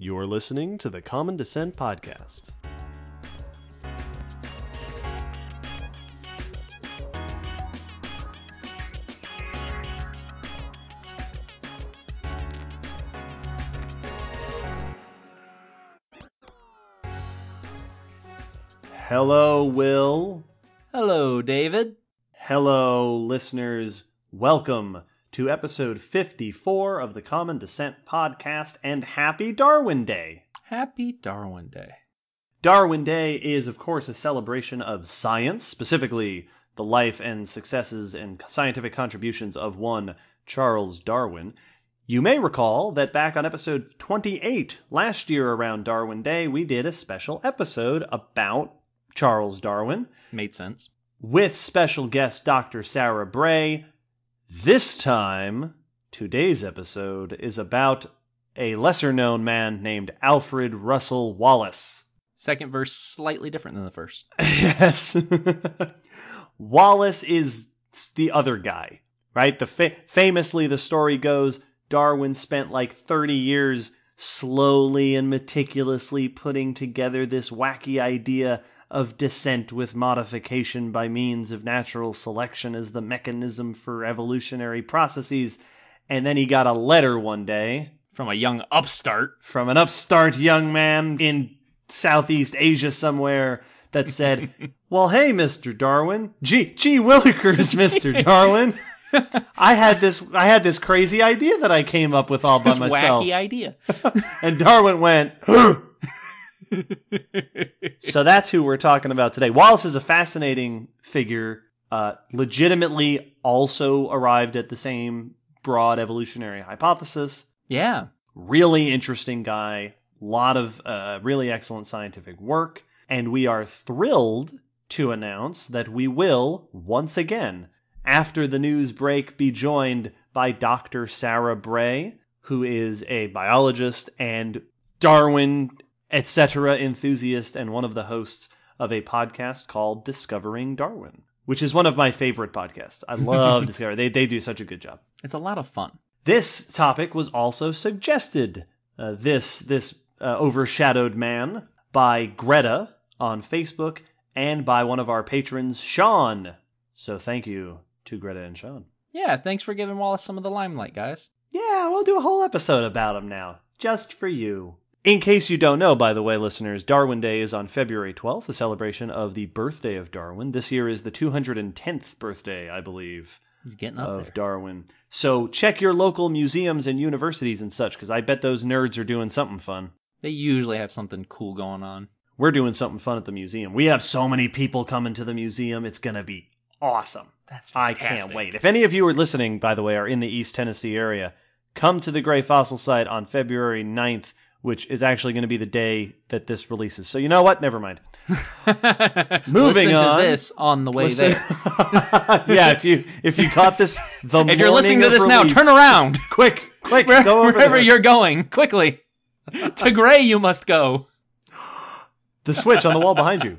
You're listening to the Common Descent Podcast. Hello, Will. Hello, David. Hello, listeners. Welcome to episode 54 of the Common Descent Podcast and happy Darwin Day. Happy Darwin Day. Darwin Day is, of course, a celebration of science, specifically the life and successes and scientific contributions of one Charles Darwin. You may recall that back on episode 28 last year around Darwin Day, we did a special episode about Charles Darwin Made sense. with special guest Dr. Sarah Bray. This time, today's episode is about a lesser known man named Alfred Russel Wallace. Second verse slightly different than the first. yes. Wallace is the other guy, right? The fa- famously the story goes Darwin spent like 30 years slowly and meticulously putting together this wacky idea of descent with modification by means of natural selection as the mechanism for evolutionary processes. And then he got a letter one day From a young upstart. from an upstart young man in Southeast Asia somewhere that said, "Well, hey, Mr. Darwin, gee, gee willikers, Mr. Darwin, I had this, I had this crazy idea that I came up with all by This myself." wacky idea. And Darwin went. so that's who we're talking about today. Wallace is a fascinating figure. Uh, legitimately, also arrived at the same broad evolutionary hypothesis yeah. really interesting guy, lot of uh, really excellent scientific work, and we are thrilled to announce that we will once again, after the news break, be joined by Dr. Sarah Bray, who is a biologist and Darwin, etc. enthusiast, and one of the hosts of a podcast called Discovering Darwin. Which is one of my favorite podcasts. I love Discover. They they do such a good job. It's a lot of fun. This topic was also suggested, uh, this this uh, overshadowed man, by Greta on Facebook and by one of our patrons, Sean. So thank you to Greta and Sean. Yeah, thanks for giving Wallace some of the limelight, guys. Yeah, we'll do a whole episode about him now, just for you. In case you don't know, by the way, listeners, Darwin Day is on February 12th, a celebration of the birthday of Darwin. This year is the 210th birthday, I believe. He's getting up of there. Darwin. So check your local museums and universities and such, because I bet those nerds are doing something fun. They usually have something cool going on. We're doing something fun at the museum. We have so many people coming to the museum. It's going to be awesome. That's fantastic. I can't wait. If any of you are listening, by the way, are in the East Tennessee area, come to the Gray Fossil site on February 9th, which is actually going to be the day that this releases. So you know what? Never mind. Moving Listen on. to this on the way Listen- there. yeah, if you if you caught this the If you're listening to this now, turn around. quick, quick, Where- go over wherever there. you're going, quickly. to Gray, you must go. the switch on the wall behind you.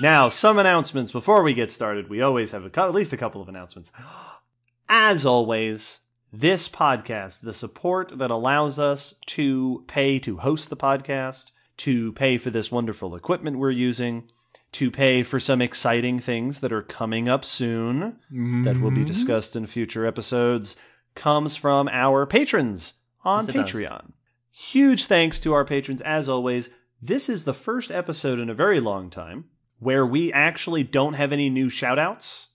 Now, some announcements before we get started. We always have a, at least a couple of announcements. As always, this podcast, the support that allows us to pay to host the podcast, to pay for this wonderful equipment we're using, to pay for some exciting things that are coming up soon that will be mm-hmm. discussed in future episodes, comes from our patrons on Yes, it does. Patreon. Huge thanks to our patrons as always. This is the first episode in a very long time where we actually don't have any new shout outs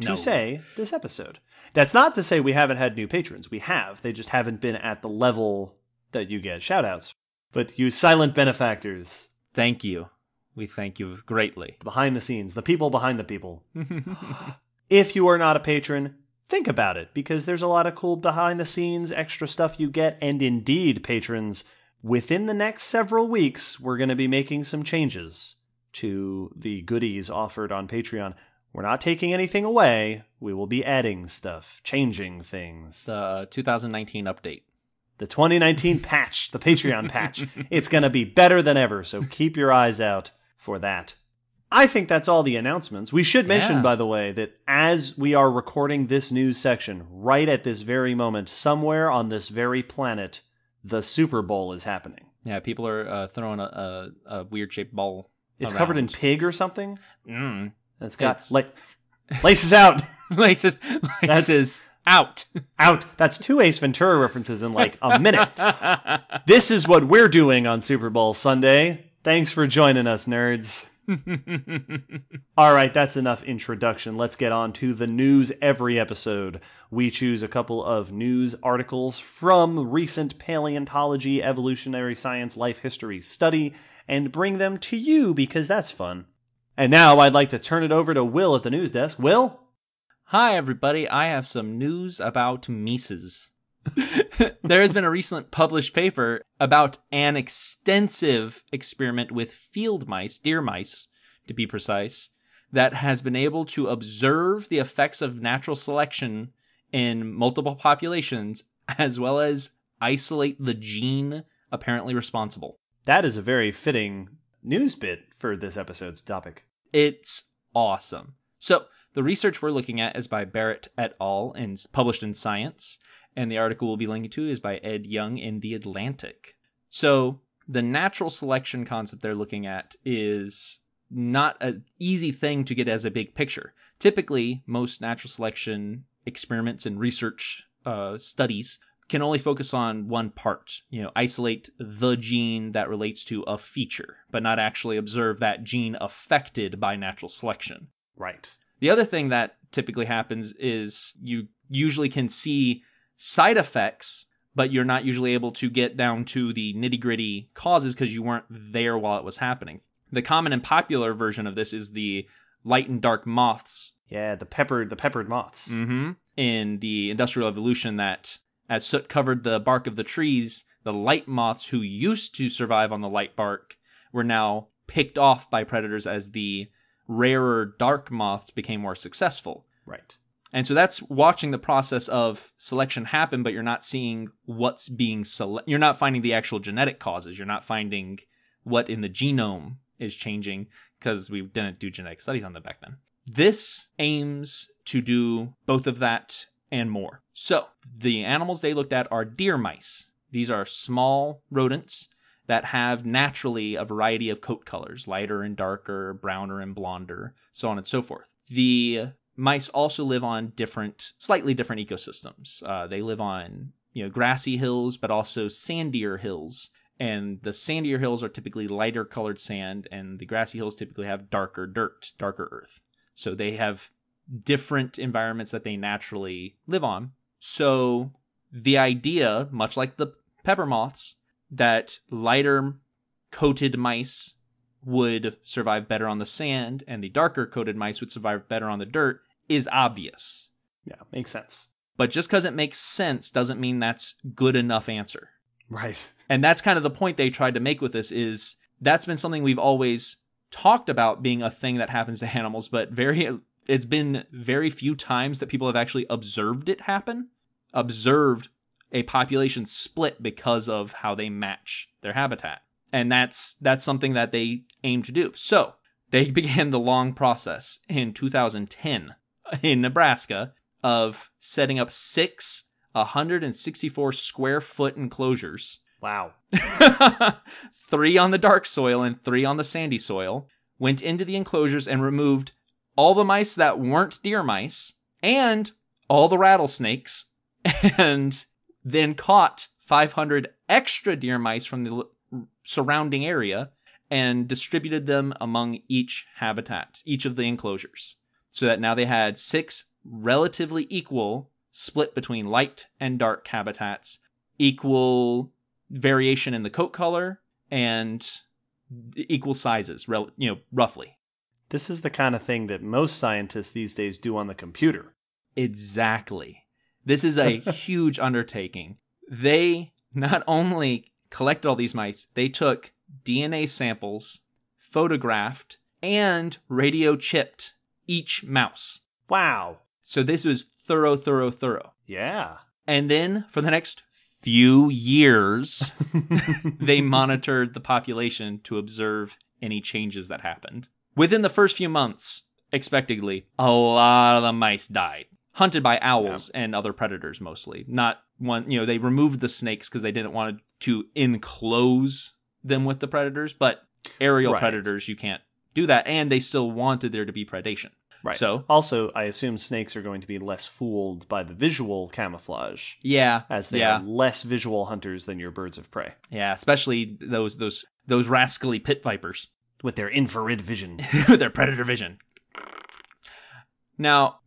to No. say this episode. That's not to say we haven't had new patrons. We have. They just haven't been at the level that you get shout outs. But you silent benefactors, Thank you. We thank you greatly. behind the scenes, the people behind the people. if you are not a patron, think about it because there's a lot of cool behind the scenes extra stuff you get. And indeed, patrons, within the next several weeks, we're going to be making some changes to the goodies offered on Patreon. We're not taking anything away. We will be adding stuff, changing things. the 2019 update. The 2019 patch, the Patreon patch. It's going to be better than ever, so keep your eyes out for that. I think that's all the announcements. We should mention, Yeah. by the way, that as we are recording this news section, right at this very moment, somewhere on this very planet, the Super Bowl is happening. Yeah, people are uh, throwing a, a, a weird shaped ball. It's covered in pig or something. Mm. It's got It's- like laces out, laces, laces out. out. That's two Ace Ventura references in like a minute. This is what we're doing on Super Bowl Sunday. Thanks for joining us, nerds. All right, that's enough introduction. Let's get on to the news every episode. We choose a couple of news articles from recent paleontology, evolutionary science, life history study and bring them to you because that's fun. And now I'd like to turn it over to Will at the news desk. Will? Hi, everybody. I have some news about Mises. there has been a recent published paper about an extensive experiment with field mice, deer mice to be precise, that has been able to observe the effects of natural selection in multiple populations as well as isolate the gene apparently responsible. That is a very fitting news bit for this episode's topic. It's awesome. So, the research we're looking at is by Barrett et al. and published in Science, and the article we'll be linking to is by Ed Yong in The Atlantic. So, the natural selection concept they're looking at is not an easy thing to get as a big picture. Typically, most natural selection experiments and research uh, studies can only focus on one part, you know, isolate the gene that relates to a feature, but not actually observe that gene affected by natural selection. Right. The other thing that typically happens is you usually can see side effects, but you're not usually able to get down to the nitty gritty causes because you weren't there while it was happening. The common and popular version of this is the light and dark moths Yeah, the peppered the peppered moths. hmm in the Industrial Evolution that as soot covered the bark of the trees, the light moths who used to survive on the light bark were now picked off by predators as the rarer dark moths became more successful. Right. And so that's watching the process of selection happen, but you're not seeing what's being selected. You're not finding the actual genetic causes. You're not finding what in the genome is changing because we didn't do genetic studies on that back then. This aims to do both of that and more. So the animals they looked at are deer mice. These are small rodents that have naturally a variety of coat colors, lighter and darker, browner and blonder, so on and so forth. The mice also live on different, slightly different ecosystems. Uh, they live on you know grassy hills, but also sandier hills. And the sandier hills are typically lighter colored sand, and the grassy hills typically have darker dirt, darker earth. So they have different environments that they naturally live on. So the idea, much like the pepper moths, that lighter coated mice would survive better on the sand and the darker coated mice would survive better on the dirt is obvious. Yeah, makes sense. But just because it makes sense doesn't mean that's good enough answer. Right. And that's kind of the point they tried to make with this is that's been something we've always talked about being a thing that happens to animals, but very it's been very few times that people have actually observed it happen. Observed a population split because of how they match their habitat. And that's that's something that they aim to do. So, they began the long process in 2010 in Nebraska of setting up six 164 square foot enclosures Wow. three on the dark soil and three on the sandy soil, went into the enclosures and removed all the mice that weren't deer mice and all the rattlesnakes, and then caught 500 extra deer mice from the surrounding area and distributed them among each habitat, each of the enclosures, so that now they had six relatively equal split between light and dark habitats, equal variation in the coat color and equal sizes, you know, roughly. This is the kind of thing that most scientists these days do on the computer. Exactly. This is a huge undertaking. They not only collected all these mice, they took DNA samples, photographed, and radio chipped each mouse. Wow. So this was thorough, thorough, thorough. Yeah. And then for the next few years, they monitored the population to observe any changes that happened. Within the first few months, expectedly, a lot of the mice died, hunted by owls and other predators mostly. Not one, you know, they removed the snakes because they didn't want to to enclose them with the predators, but aerial Right. predators you can't do that, and they still wanted there to be predation. Right. So also, I assume snakes are going to be less fooled by the visual camouflage, yeah, as they yeah, are less visual hunters than your birds of prey yeah, especially those those those rascally pit vipers. With their infrared vision. with their predator vision. Now,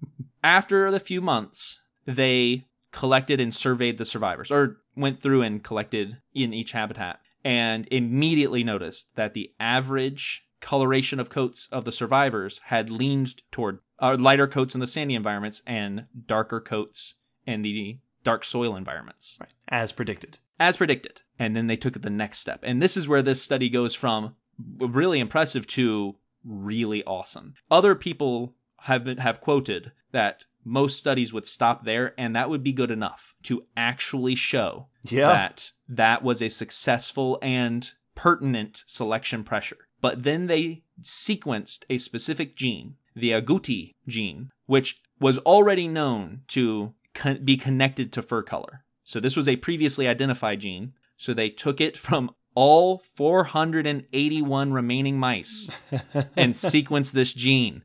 after the few months, they collected and surveyed the survivors, or went through and collected in each habitat, and immediately noticed that the average coloration of coats of the survivors had leaned toward uh, lighter coats in the sandy environments and darker coats in the dark soil environments right. As predicted. as predicted. And then they took it the next step. And this is where this study goes from really impressive to really awesome. Other people have been have quoted that most studies would stop there and that would be good enough to actually show Yeah. that that was a successful and pertinent selection pressure. But then they sequenced a specific gene, the agouti gene, which was already known to con- be connected to fur color. So this was a previously identified gene. So they took it from all 481 remaining mice and sequenced this gene.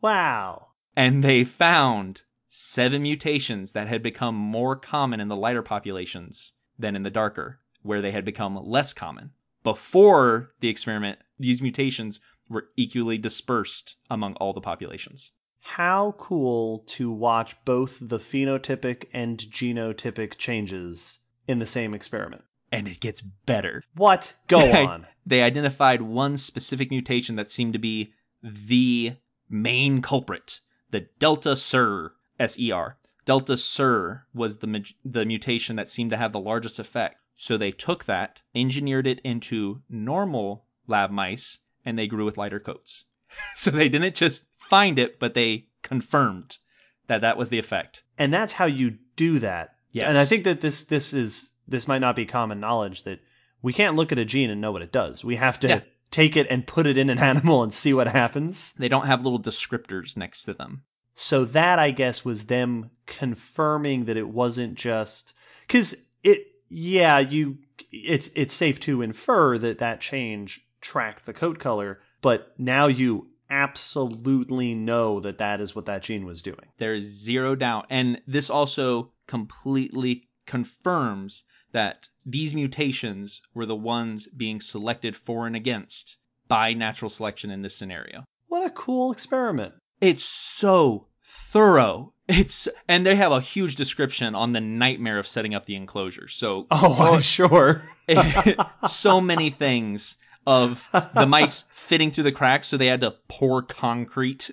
Wow. And they found seven mutations that had become more common in the lighter populations than in the darker, where they had become less common. Before the experiment, these mutations were equally dispersed among all the populations. How cool to watch both the phenotypic and genotypic changes in the same experiment. And it gets better. What? Go on. They identified one specific mutation that seemed to be the main culprit, the Delta Sur SER. Delta Ser was the the mutation that seemed to have the largest effect. So they took that, engineered it into normal lab mice, and they grew with lighter coats. so they didn't just find it, but they confirmed that that was the effect. and that's how you do that. Yes. And I think that this this is this might not be common knowledge that we can't look at a gene and know what it does. We have to Yeah. take it and put it in an animal and see what happens. They don't have little descriptors next to them. So that I guess was them confirming that it wasn't just cuz it yeah, you it's it's safe to infer that that change tracked the coat color, but now you absolutely know that that is what that gene was doing. There is zero doubt. And this also completely confirms that these mutations were the ones being selected for and against by natural selection in this scenario. What a cool experiment. It's so thorough. It's and they have a huge description on the nightmare of setting up the enclosure. So Oh, I'm sure. so many things of the mice fitting through the cracks, so they had to pour concrete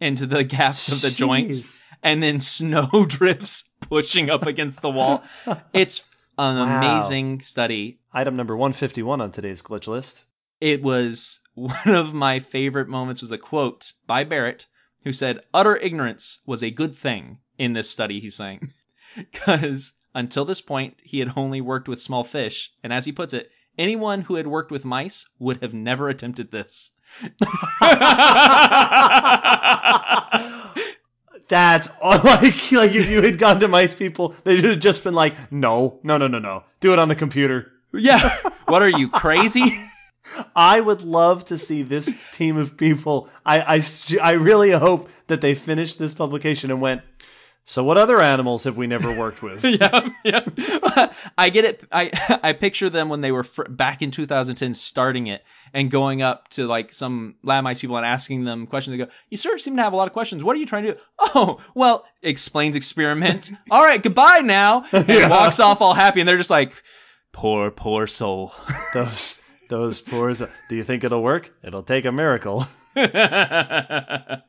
into the gaps of the joints, and then snow drifts pushing up against the wall. It's an Wow. amazing study. Item number 151 on today's glitch list. It was one of my favorite moments was a quote by Barrett who said, Utter ignorance was a good thing in this study, he's saying. Because until this point, he had only worked with small fish. And as he puts it, anyone who had worked with mice would have never attempted this. That's all, like like if you had gone to mice people, they would have just been like, no, no, no, no, no, do it on the computer. yeah. What are you, crazy? I would love to see this team of people. I I I really hope that they finished this publication and went. So what other animals have we never worked with? yeah, yeah. I get it. I I picture them when they were fr- back in 2010 starting it and going up to like some lab mice people and asking them questions. They go, "You sort of seem to have a lot of questions. What are you trying to do?" Oh, well, explains experiment. All right, goodbye now, and Yeah. walks off all happy. And they're just like, "Poor, poor soul." those those pores. Do you think it'll work? It'll take a miracle.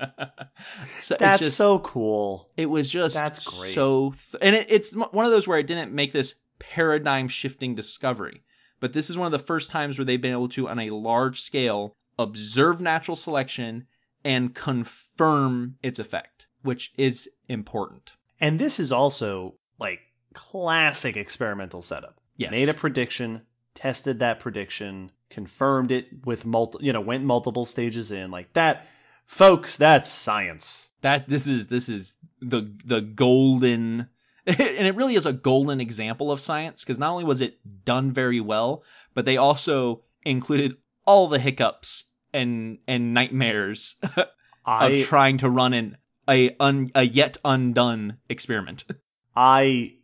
so That's just- so cool. It was just That's great. so, th- and it, it's one of those where I didn't make this paradigm shifting discovery, but this is one of the first times where they've been able to, on a large scale, observe natural selection and confirm its effect, which is important. And this is also like classic experimental setup. Yes. Made a prediction, tested that prediction, confirmed it with multi, you know, went multiple stages in like that. Folks, that's science. That this is this is the the golden and it really is a golden example of science because not only was it done very well, but they also included all the hiccups and and nightmares of I trying to run an a un, a yet undone experiment. I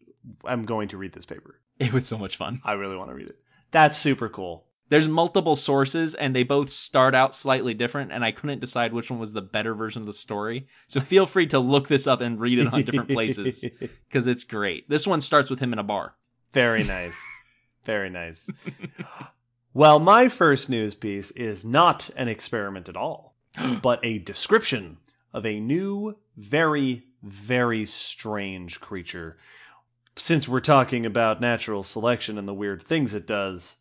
am going to read this paper. It was so much fun. I really want to read it. That's super cool. There's multiple sources and they both start out slightly different and I couldn't decide which one was the better version of the story. So feel free to look this up and read it on different places cuz it's great. This one starts with him in a bar. Very nice. Very nice. well, my first news piece is not an experiment at all, but a description of a new, very, very strange creature. Since we're talking about natural selection and the weird things it does,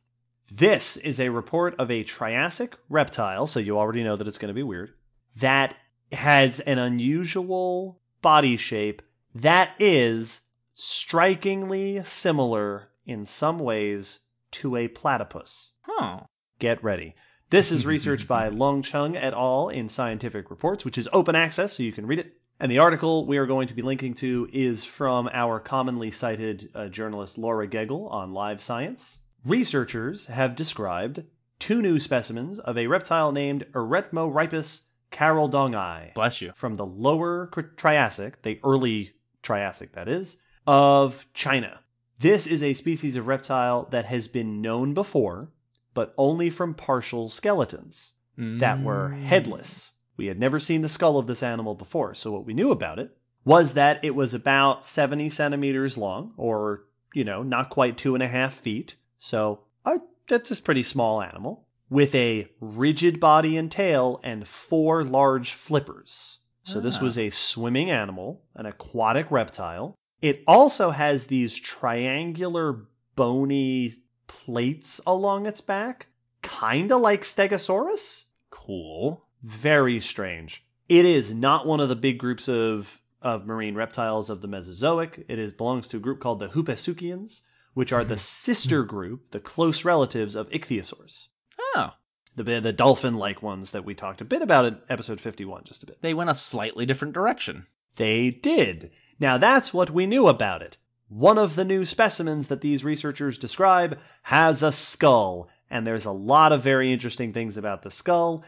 this is a report of a Triassic reptile, so you already know that it's going to be weird, that has an unusual body shape that is strikingly similar in some ways to a platypus. Huh. Get ready. This is research by Long Chung et al. in Scientific Reports, which is open access, so you can read it. And the article we are going to be linking to is from our commonly cited uh, journalist Laura Geggel on Live Science. Researchers have described two new specimens of a reptile named Eretmorhipus carrolldongi Bless you. from the lower Triassic, the early Triassic, that is, of China. This is a species of reptile that has been known before, but only from partial skeletons that were Mm. headless. We had never seen the skull of this animal before, so what we knew about it was that it was about 70 centimeters long, or, you know, not quite two and a half feet. So uh, that's a pretty small animal, with a rigid body and tail and four large flippers. So this Ah. was a swimming animal, an aquatic reptile. It also has these triangular bony plates along its back, kind of like Stegosaurus. Cool. Very strange. It is not one of the big groups of of marine reptiles of the Mesozoic. It is belongs to a group called the Hupehsuchians, which are the mm-hmm. sister mm-hmm. group, the close relatives of Ichthyosaurs. Oh. The the dolphin-like ones that we talked a bit about in episode 51 just a bit. They went a slightly different direction. They did. Now that's what we knew about it. One of the new specimens that these researchers describe has a skull, and there's a lot of very interesting things about the skull.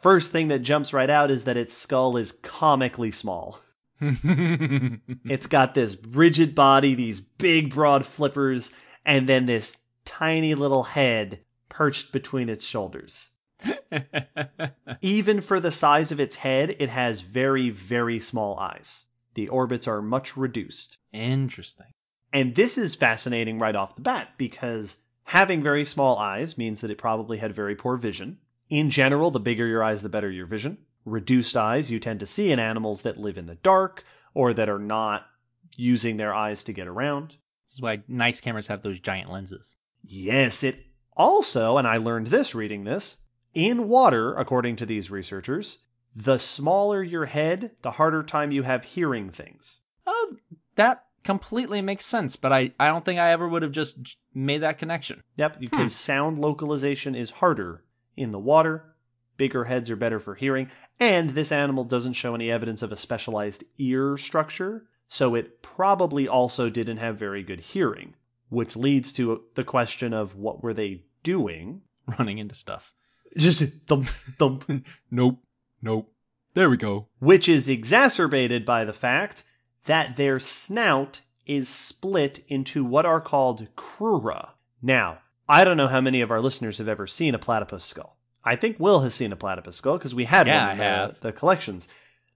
First thing that jumps right out is that its skull is comically small. It's got this rigid body, these big broad flippers, and then this tiny little head perched between its shoulders. Even for the size of its head, it has very, very small eyes. The orbits are much reduced. Interesting. And this is fascinating right off the bat because having very small eyes means that it probably had very poor vision. In general, the bigger your eyes, the better your vision. Reduced eyes you tend to see in animals that live in the dark or that are not using their eyes to get around. This is why nice cameras have those giant lenses. Yes, it also, and I learned this reading this, in water, according to these researchers, the smaller your head, the harder time you have hearing things. Oh, that completely makes sense, but I, I don't think I ever would have just made that connection. Yep, because hmm. sound localization is harder in the water. Bigger heads are better for hearing, and this animal doesn't show any evidence of a specialized ear structure, so it probably also didn't have very good hearing, which leads to the question of what were they doing? Running into stuff. Just thump, thump, Nope. Nope. There we go. which is exacerbated by the fact that their snout is split into what are called crura. Now, I don't know how many of our listeners have ever seen a platypus skull. I think Will has seen a platypus skull because we had Yeah, one in I the, have. the collections.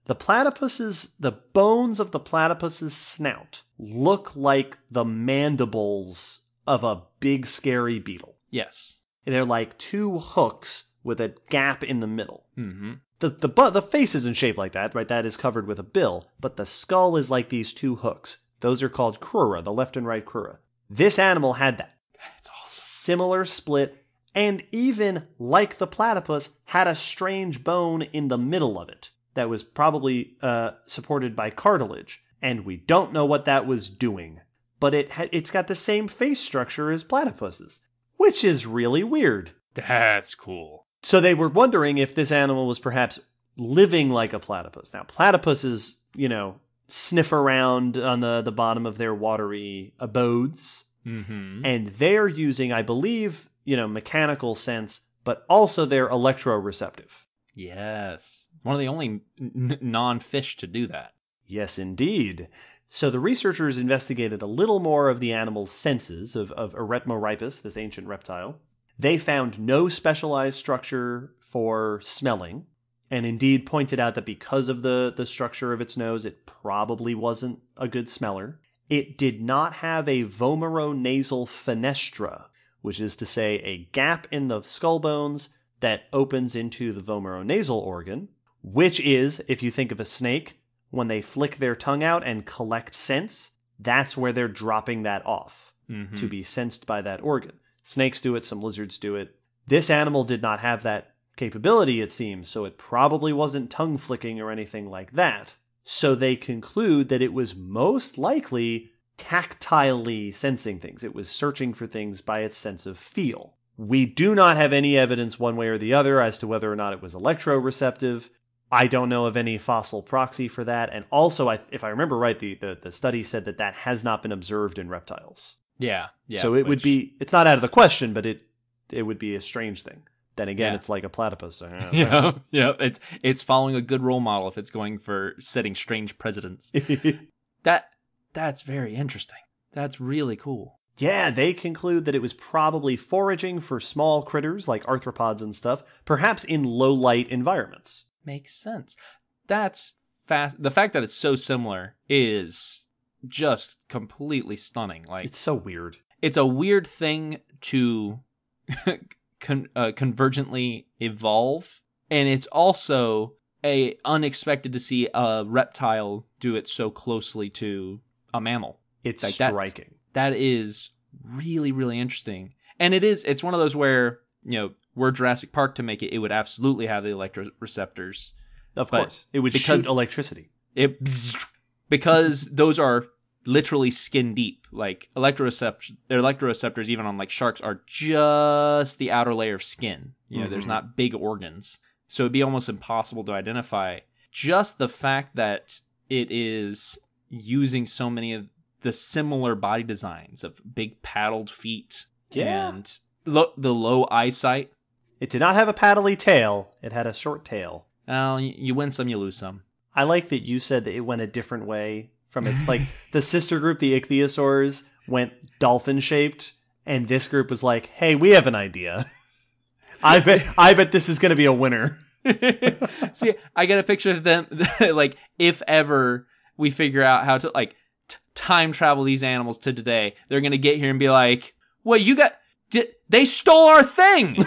The platypus's, the bones of the platypus's snout look like the mandibles of a big scary beetle. Yes. They're like two hooks with a gap in the middle Mm-hmm. the the bu- the face isn't shaped like that, right? That is covered with a bill, but the skull is like these two hooks. Those are called crura, the left and right crura. This animal had that That's awesome. similar split, and even like the platypus, had a strange bone in the middle of it that was probably uh, supported by cartilage, and we don't know what that was doing. But it ha- it's got the same face structure as platypuses, which is really weird. That's cool. So they were wondering if this animal was perhaps living like a platypus. Now, platypuses, you know, sniff around on the, the bottom of their watery abodes. Mm-hmm. And they're using, I believe, you know, mechanical sense, but also they're electroreceptive. Yes. One of the only n- non fish to do that. Yes, indeed. So the researchers investigated a little more of the animal's senses of, of Eretmorhipus, this ancient reptile. They found no specialized structure for smelling, and indeed pointed out that because of the, the structure of its nose, it probably wasn't a good smeller. It did not have a vomeronasal fenestra, which is to say a gap in the skull bones that opens into the vomeronasal organ, which is, if you think of a snake, when they flick their tongue out and collect scents, that's where they're dropping that off Mhm. to be sensed by that organ. Snakes do it, some lizards do it. This animal did not have that capability, it seems, so it probably wasn't tongue flicking or anything like that. So they conclude that it was most likely tactilely sensing things. It was searching for things by its sense of feel. We do not have any evidence one way or the other as to whether or not it was electroreceptive. I don't know of any fossil proxy for that. And also, I, if I remember right, the, the, the study said that that has not been observed in reptiles. Yeah. Yeah. so it would be, it's not out of the question, but it it would be a strange thing. Then again, Yeah. it's like a platypus. Yeah. Yeah. It's it's following a good role model if it's going for setting strange precedents. That that's very interesting. That's really cool. yeah, they conclude that it was probably foraging for small critters like arthropods and stuff, perhaps in low light environments. Makes sense. That's fast. The fact that it's so similar is just completely stunning. Like It's so weird. it's a weird thing to con- uh, convergently evolve and it's also a unexpected to see a reptile do it so closely to a mammal It's Like, striking. that is really really interesting and it is it's one of those where you know were jurassic park to make it it would absolutely have the electroreceptors Of but course, it would because- shoot electricity. it because those are literally skin deep. Like electroreceptors, electroreceptors even on like sharks are just the outer layer of skin. You know, there's Mhm. not big organs, so it'd be almost impossible to identify. Just the fact that it is using so many of the similar body designs of big paddled feet Yeah. and lo- the low eyesight. It did not have a paddly tail. It had a short tail. Well, you win some, you lose some. I like that you said that it went a different way from its like the sister group, the ichthyosaurs, went dolphin shaped, and this group was like, "Hey, we have an idea. I bet I bet this is going to be a winner." See, I get a picture of them like if ever we figure out how to like t- time travel these animals to today, they're gonna get here and be like, "What you got? di- They stole our thing."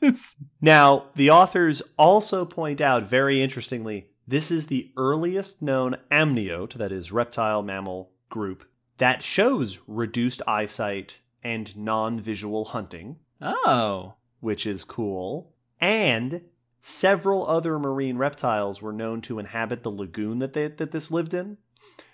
now, the authors also point out very interestingly, this is the earliest known amniote, that is reptile mammal group that shows reduced eyesight and non-visual hunting. oh, which is cool. And several other marine reptiles were known to inhabit the lagoon that they, that this lived in.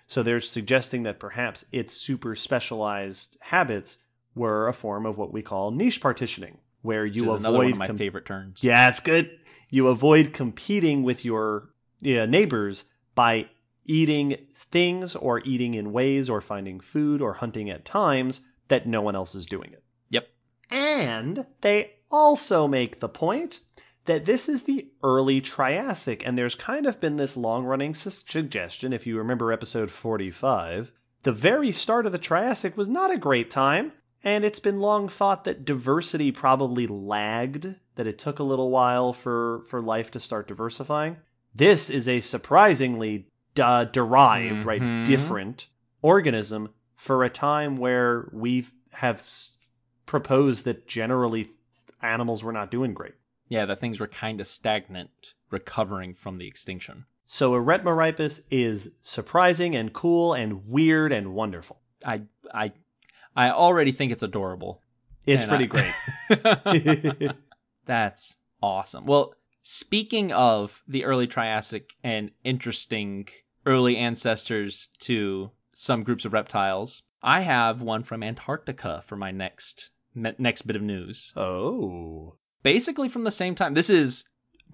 So they're suggesting that perhaps its super specialized habits were a form of what we call niche partitioning, where you avoid another one of my com- favorite terms. yeah, it's good. You avoid competing with your yeah, neighbors by eating things or eating in ways or finding food or hunting at times that no one else is doing it. Yep. And they also make the point that this is the early Triassic, and there's kind of been this long running suggestion, if you remember episode 45. The very start of the Triassic was not a great time, and it's been long thought that diversity probably lagged, that it took a little while for, for life to start diversifying. This is a surprisingly uh, derived, right, Mhm. different organism for a time where we have s- proposed that generally animals were not doing great. Yeah, that things were kind of stagnant, recovering from the extinction. So Eretmorhipus is surprising and cool and weird and wonderful. I I I already think it's adorable. It's And pretty I- great. That's awesome. Well, speaking of the early Triassic and interesting early ancestors to some groups of reptiles, I have one from Antarctica for my next next bit of news. oh. Basically from the same time. This is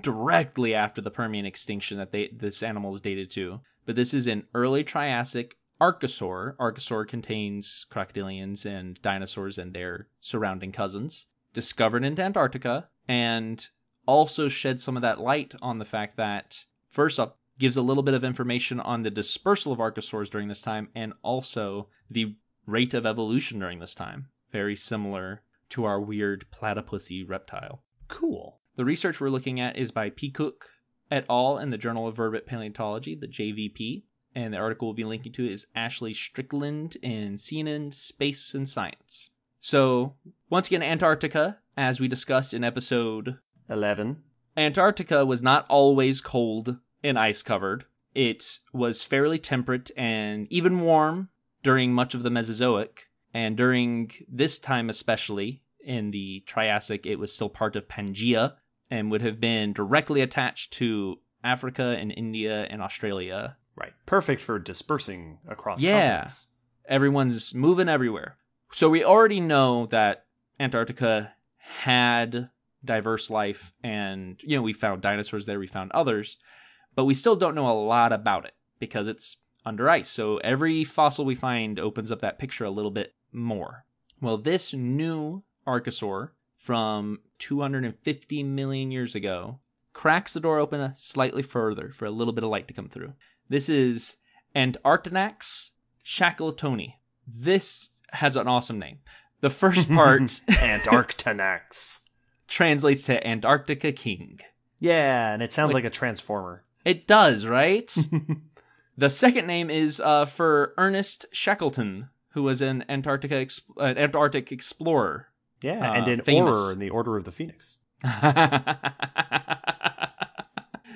directly after the Permian extinction that they this animal is dated to. But this is an early Triassic archosaur. Archosaur contains crocodilians and dinosaurs and their surrounding cousins, discovered in Antarctica, and also shed some of that light on the fact that first up gives a little bit of information on the dispersal of archosaurs during this time and also the rate of evolution during this time. Very similar to our weird platypusy reptile. Cool. The research we're looking at is by Peecook et al. in the Journal of Vertebrate Paleontology, the JVP, and the article we'll be linking to is Ashley Strickland in CNN Space and Science. So, once again, Antarctica, as we discussed in episode 11. Antarctica was not always cold and ice covered. It was fairly temperate and even warm during much of the Mesozoic. And during this time, especially in the Triassic, it was still part of Pangaea and would have been directly attached to Africa and India and Australia. Right. Perfect for dispersing across Yeah. continents. Everyone's moving everywhere. So we already know that Antarctica had diverse life and you know we found dinosaurs there, we found others, but we still don't know a lot about it because it's under ice. So every fossil we find opens up that picture a little bit more. Well, this new archosaur from 250 million years ago cracks the door open slightly further for a little bit of light to come through. This is Antarctanax shackletoni. This has an awesome name. The first part Antarctanax. translates to Antarctica King. Yeah, and it sounds Like- like a transformer. It does, right? the second name is uh, for Ernest Shackleton, who was an Antarctica ex- uh, Antarctic explorer. Yeah, Uh, and an famous. Auror in the Order of the Phoenix.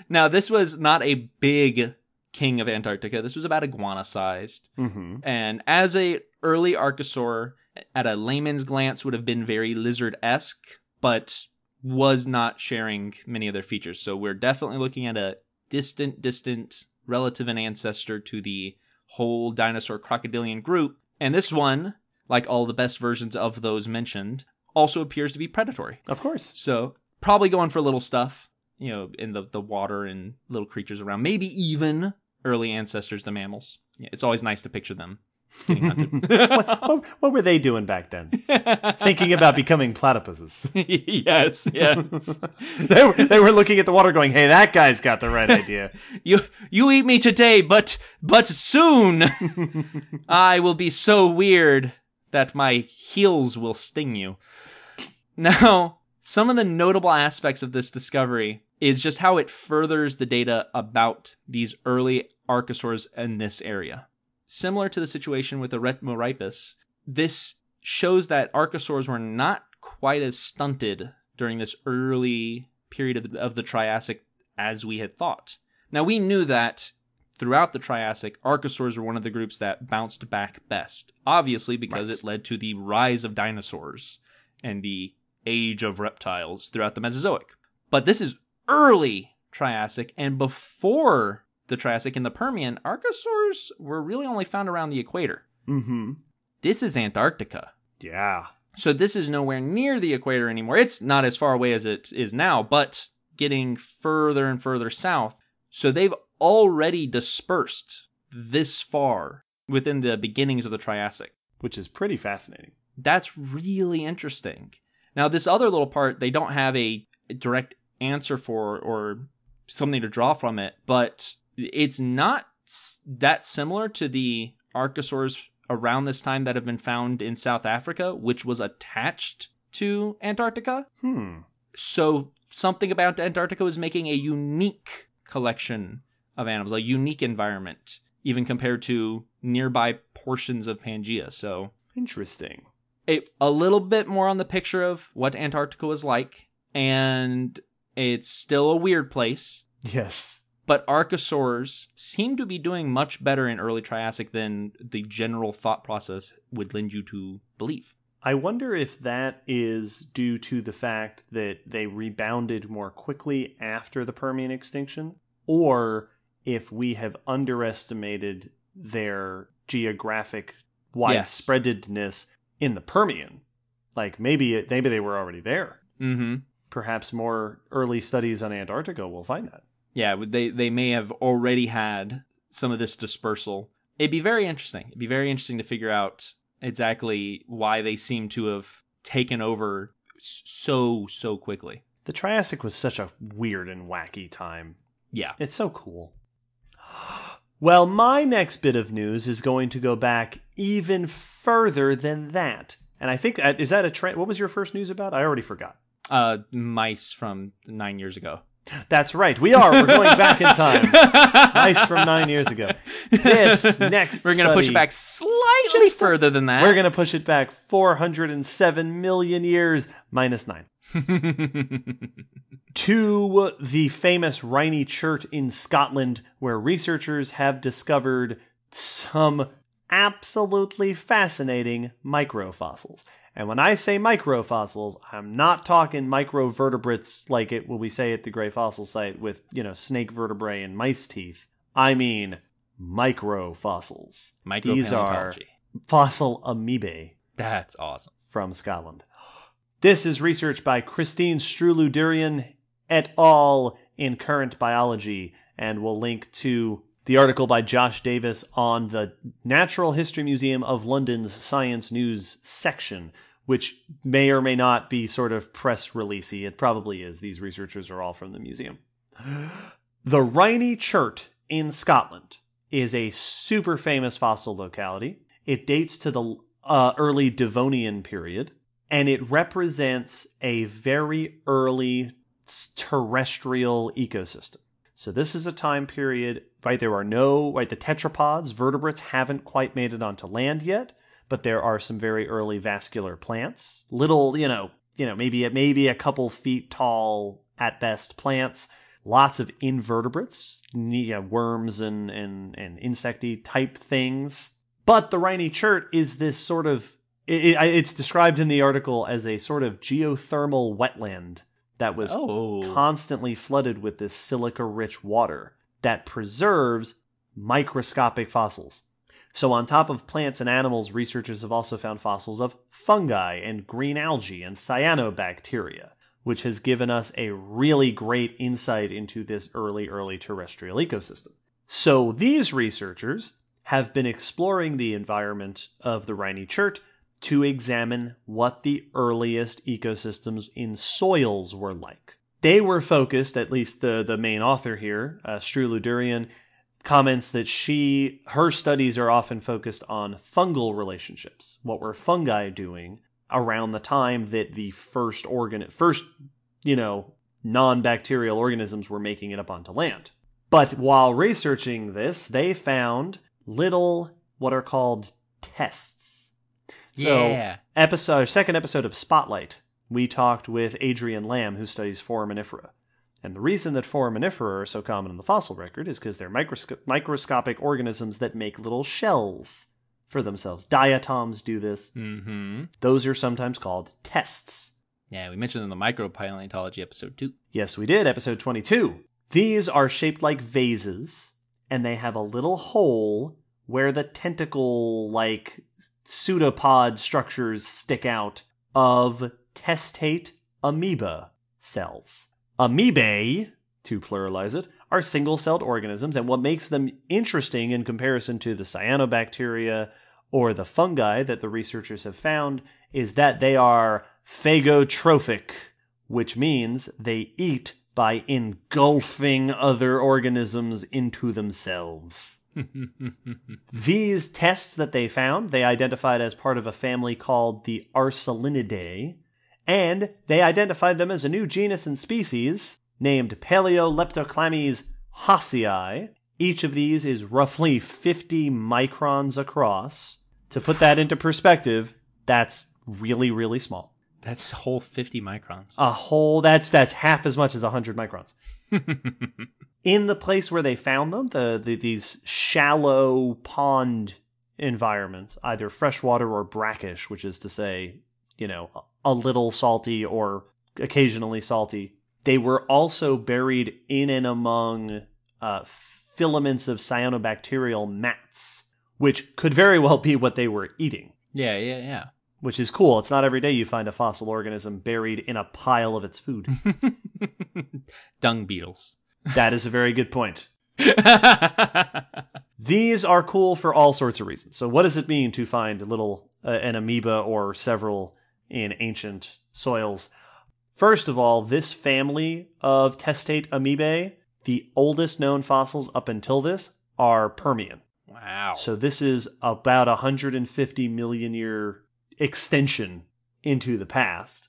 now, this was not a big king of Antarctica. This was about iguana sized. Mm-hmm. And as a early archosaur, at a layman's glance, would have been very lizard esque, but was not sharing many of their features. So we're definitely looking at a distant, distant relative and ancestor to the whole dinosaur crocodilian group. And this one, like all the best versions of those mentioned, also appears to be predatory. Of course. So probably going for little stuff, you know, in the, the water and little creatures around. Maybe even early ancestors to mammals. Yeah, it's always nice to picture them getting hunted. what, what were they doing back then? Thinking about becoming platypuses. yes, yes. they, were, they were looking at the water going, hey, that guy's got the right idea. you you eat me today, but but soon I will be so weird that my heels will sting you. Now, some of the notable aspects of this discovery is just how it furthers the data about these early archosaurs in this area. Similar to the situation with the Eretmorhipus, this shows that archosaurs were not quite as stunted during this early period of the, of the Triassic as we had thought. Now, we knew that throughout the Triassic, archosaurs were one of the groups that bounced back best, obviously because Right. it led to the rise of dinosaurs and the age of reptiles throughout the Mesozoic. But this is early Triassic, and before the Triassic and the Permian, archosaurs were really only found around the equator. Mm-hmm. This is Antarctica. Yeah. So this is nowhere near the equator anymore. It's not as far away as it is now, but getting further and further south. So they've already dispersed this far within the beginnings of the Triassic. Which is pretty fascinating. That's really interesting. Now, this other little part, they don't have a direct answer for or something to draw from it, but it's not that similar to the archosaurs around this time that have been found in South Africa, which was attached to Antarctica. Hmm. So, something about Antarctica was making a unique collection of animals, a unique environment, even compared to nearby portions of Pangea. So, Interesting. a, a little bit more on the picture of what Antarctica was like, and it's still a weird place. Yes. But archosaurs seem to be doing much better in early Triassic than the general thought process would lend you to believe. I wonder if that is due to the fact that they rebounded more quickly after the Permian extinction, or if we have underestimated their geographic widespreadedness in the Permian. Like maybe maybe they were already there. Mm-hmm. perhaps more early studies on Antarctica will find that. Yeah, they they may have already had some of this dispersal. It'd be very interesting. It'd be very interesting to figure out exactly why they seem to have taken over so so quickly. The Triassic was such a weird and wacky time. Yeah. It's so cool. Well, my next bit of news is going to go back even further than that. And I think is that a trend. What was your first news about? I already forgot. Uh, mice from nine years ago. That's right. We are. We're going back in time. nice from nine years ago. This next. We're gonna push it back slightly further than that. We're going to push it back 407 million years minus nine. to the famous Rhynie Chert in Scotland, where researchers have discovered some absolutely fascinating microfossils. And when I say microfossils, I'm not talking microvertebrates like it what we say at the Gray Fossil Site with, you know, snake vertebrae and mice teeth. I mean microfossils. These are fossil amoebae That's awesome. from Scotland. This is research by Christine Strullu-Derrien et al. in Current Biology, and we'll link to the article by Josh Davis on the Natural History Museum of London's Science News section, which may or may not be sort of press releasey. It probably is. These researchers are all from the museum. The Rhynie Chert in Scotland is a super famous fossil locality. It dates to the uh, early Devonian period, and it represents a very early terrestrial ecosystem. So this is a time period, right? There are no, right? The tetrapods, vertebrates haven't quite made it onto land yet, but there are some very early vascular plants, little, you know, you know, maybe maybe a couple feet tall at best plants. Lots of invertebrates, worms and and and insecty type things. But the Rhynie Chert is this sort of it- it's described in the article as a sort of geothermal wetland that was Oh. constantly flooded with this silica rich water that preserves microscopic fossils. So, on top of plants and animals, researchers have also found fossils of fungi and green algae and cyanobacteria, which has given us a really great insight into this early, early terrestrial ecosystem. So, these researchers have been exploring the environment of the Rhynie Chert to examine what the earliest ecosystems in soils were like. They were focused, at least the, the main author here, uh, comments that she her studies are often focused on fungal relationships. What were fungi doing around the time that the first organ first, you know, non-bacterial organisms were making it up onto land. But while researching this, they found little what are called tests. So, yeah. episode second episode of Spotlight, we talked with Adrian Lamb, who studies foraminifera. And the reason that foraminifera are so common in the fossil record is because they're microsco- microscopic organisms that make little shells for themselves. Diatoms do this. Mm-hmm. Those are sometimes called tests. Yeah, we mentioned in the micropaleontology episode two. Yes, we did, episode 22. These are shaped like vases, and they have a little hole where the tentacle like pseudopod structures stick out of testate amoeba cells. Amoebae, to pluralize it, are single celled organisms, and what makes them interesting in comparison to the cyanobacteria or the fungi that the researchers have found is that they are phagotrophic, which means they eat by engulfing other organisms into themselves. These tests that they found, they identified as part of a family called the Arselinidae, and they identified them as a new genus and species named Palaeoleptochlamys hassii. Each of these is roughly 50 microns across. To put that into perspective, that's really, really small. That's a whole 50 microns. A whole that's that's half as much as 100 microns. in the place where they found them, the, the these shallow pond environments, either freshwater or brackish, which is to say, you know, a- little salty or occasionally salty. They were also buried in and among uh, filaments of cyanobacterial mats, which could very well be what they were eating. yeah, yeah, yeah. Which is cool. It's not every day you find a fossil organism buried in a pile of its food. Dung beetles. that is a very good point. These are cool for all sorts of reasons. So, what does it mean to find a little uh, an amoeba or several in ancient soils? First of all, this family of testate amoebae, the oldest known fossils up until this, are Permian. wow. So this is about a 150 million year extension into the past.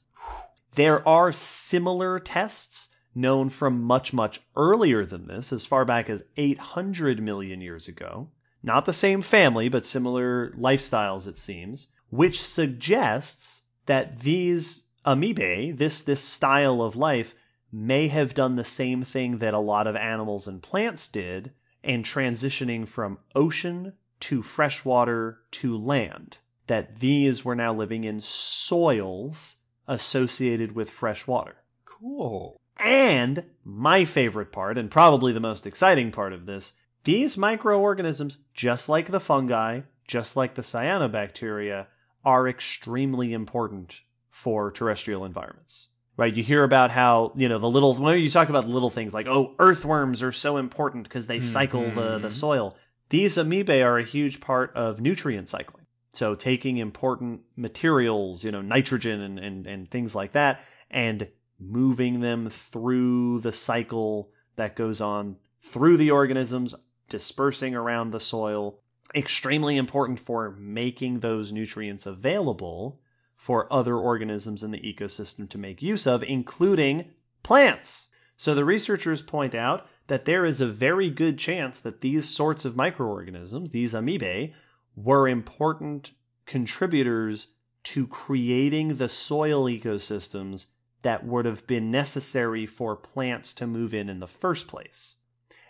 There are similar tests known from much, much earlier than this, as far back as 800 million years ago. Not the same family, but similar lifestyles, it seems, which suggests that these amoebae, this, this style of life, may have done the same thing that a lot of animals and plants did and transitioning from ocean to freshwater to land. That these were now living in soils associated with fresh water. cool. And my favorite part, and probably the most exciting part of this, these microorganisms, just like the fungi, just like the cyanobacteria, are extremely important for terrestrial environments. Right? You hear about how, you know, the little, when you talk about the little things like, oh, earthworms are so important because they cycle the, the Mhm. soil. These amoebae are a huge part of nutrient cycling. So taking important materials, you know, nitrogen and, and, and things like that, and moving them through the cycle that goes on through the organisms, dispersing around the soil. Extremely important for making those nutrients available for other organisms in the ecosystem to make use of, including plants. So the researchers point out that there is a very good chance that these sorts of microorganisms, these amoebae, were important contributors to creating the soil ecosystems that would have been necessary for plants to move in in the first place.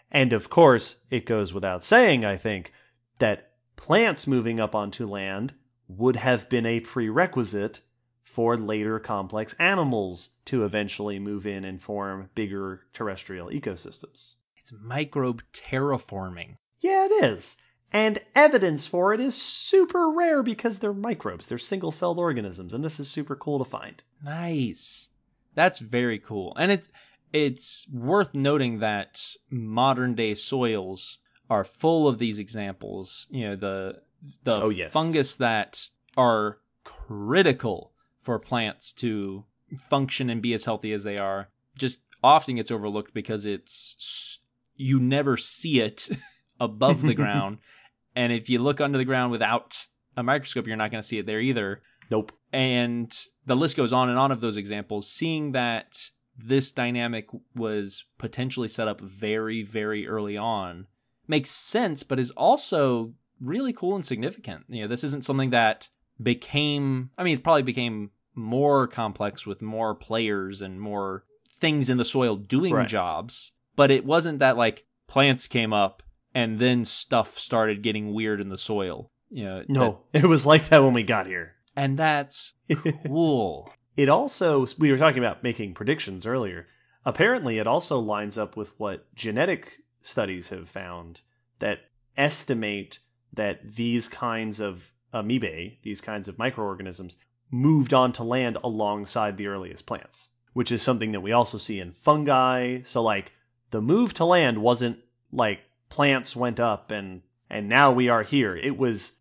And of course, it goes without saying, I think, that plants moving up onto land would have been a prerequisite for later complex animals to eventually move in and form bigger terrestrial ecosystems. It's microbe terraforming. Yeah, it is. And evidence for it is super rare because they're microbes. They're single celled organisms, and this is super cool to find. Nice. That's very cool. And it's it's worth noting that modern day soils are full of these examples. You know, the the Oh, yes. fungus that are critical for plants to function and be as healthy as they are just often gets overlooked because it's you never see it above the ground and if you look under the ground without a microscope you're not going to see it there either Nope. and the list goes on and on of those examples seeing that this dynamic was potentially set up very very early on makes sense but is also really cool and significant you know this isn't something that became i mean it probably became more complex with more players and more things in the soil doing Right. jobs but it wasn't that like plants came up and then stuff started getting weird in the soil you know that- No, it was like that when we got here. and that's cool It also, we were talking about making predictions earlier. Apparently, it also lines up with what genetic studies have found that estimate that these kinds of amoebae, these kinds of microorganisms, moved onto land alongside the earliest plants, which is something that we also see in fungi. So, like, the move to land wasn't like plants went up and and now we are here. It was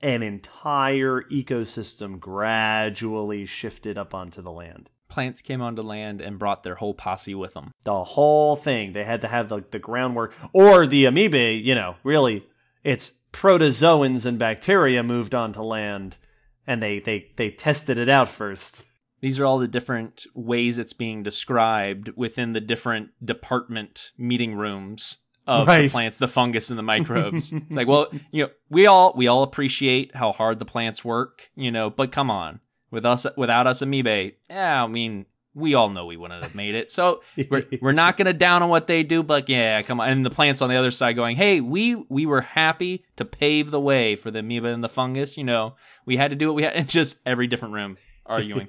an entire ecosystem gradually shifted up onto the land. plants came onto land and brought their whole posse with them. The whole thing. They had to have the, the groundwork. Or the amoebae, you know, really, it's protozoans and bacteria moved onto land and they, they, they tested it out first. These are all the different ways it's being described within the different department meeting rooms of the plants, the fungus and the microbes. it's like, well, you know, we all we all appreciate how hard the plants work, you know, but come on. With us without us amoebae, yeah, I mean, we all know we wouldn't have made it. So we're, we're not going to down on what they do, but yeah, come on. And the plants on the other side going, hey, we we were happy to pave the way for the amoeba and the fungus. You know, we had to do what we had. And just every different room arguing.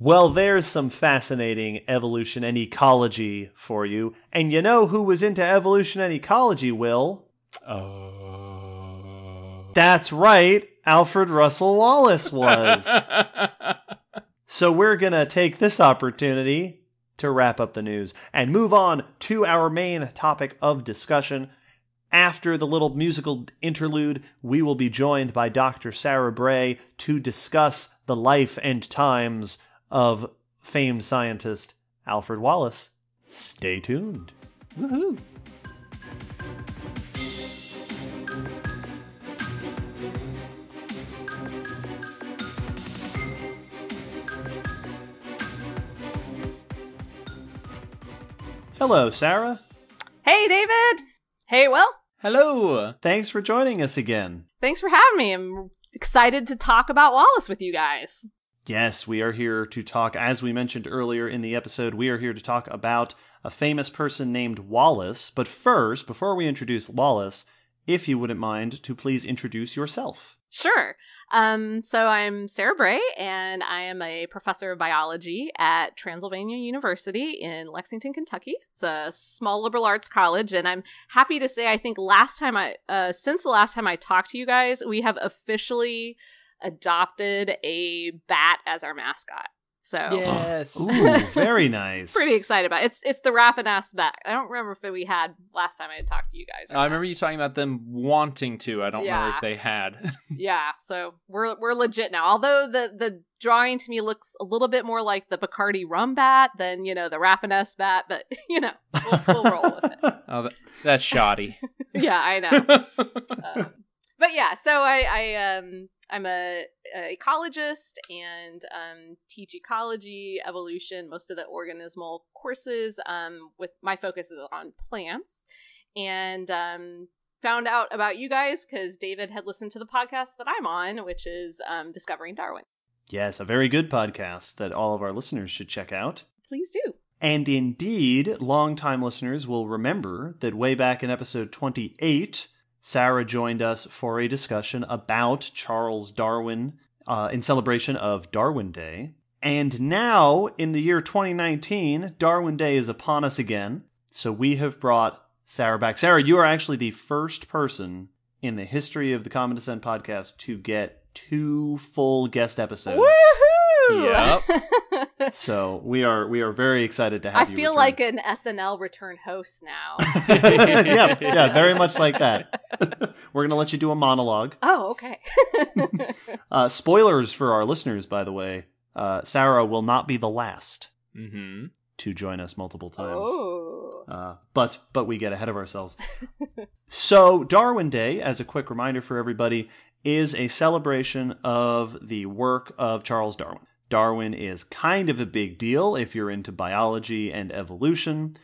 Well, there's some fascinating evolution and ecology for you. And you know who was into evolution and ecology, Will? Oh. That's right, Alfred Russel Wallace was. so we're going to take this opportunity to wrap up the news and move on to our main topic of discussion. After the little musical interlude, we will be joined by Dr. Sarah Bray to discuss the life and times of famed scientist Alfred Wallace. Stay tuned. Woohoo. Hello, Sarah. Hey, David. Hey, Will. Hello. Thanks for joining us again. Thanks for having me. I'm excited to talk about Wallace with you guys. Yes, we are here to talk, as we mentioned earlier in the episode, we are here to talk about a famous person named Wallace. But first, before we introduce Wallace, if you wouldn't mind to please introduce yourself. Sure. Um, so I'm Sarah Bray, and I am a professor of biology at Transylvania University in Lexington, Kentucky. It's a small liberal arts college, and I'm happy to say I think last time I, uh, since the last time I talked to you guys, we have officially adopted a bat as our mascot. So Yes. Ooh, very nice. pretty excited about it. It's it's the Rafinesque bat. I don't remember if we had last time I talked to you guys. or I not. remember you talking about them wanting to. I don't know Yeah. if they had. Yeah, so we're we're legit now. Although the the drawing to me looks a little bit more like the Bacardi rum bat than you know the Rafinesque bat, but you know we'll, we'll roll with it. oh, that, that's shoddy. Yeah, I know. Um, but yeah, so I, I um I'm a, a ecologist and um, teach ecology, evolution, most of the organismal courses. Um, with my focus is on plants, and um, found out about you guys because David had listened to the podcast that I'm on, which is um, Discovering Darwin. Yes, a very good podcast that all of our listeners should check out. Please do. And indeed, longtime listeners will remember that way back in episode 28, Sarah joined us for a discussion about Charles Darwin uh, in celebration of Darwin Day. And now, in the year 2019, Darwin Day is upon us again. So we have brought Sarah back. Sarah, you are actually the first person in the history of the Common Descent podcast to get two full guest episodes. Woohoo! Yep. So we are we are very excited to I have you. I feel return. like an SNL return host now. yeah, yeah, very much like that. We're gonna let you do a monologue. oh, okay. Uh, spoilers for our listeners, by the way. Uh, Sarah will not be the last hmm to join us multiple times. oh. Uh, but but we get ahead of ourselves. so Darwin Day, as a quick reminder for everybody, is a celebration of the work of Charles Darwin. Darwin is kind of a big deal if you're into biology and evolution.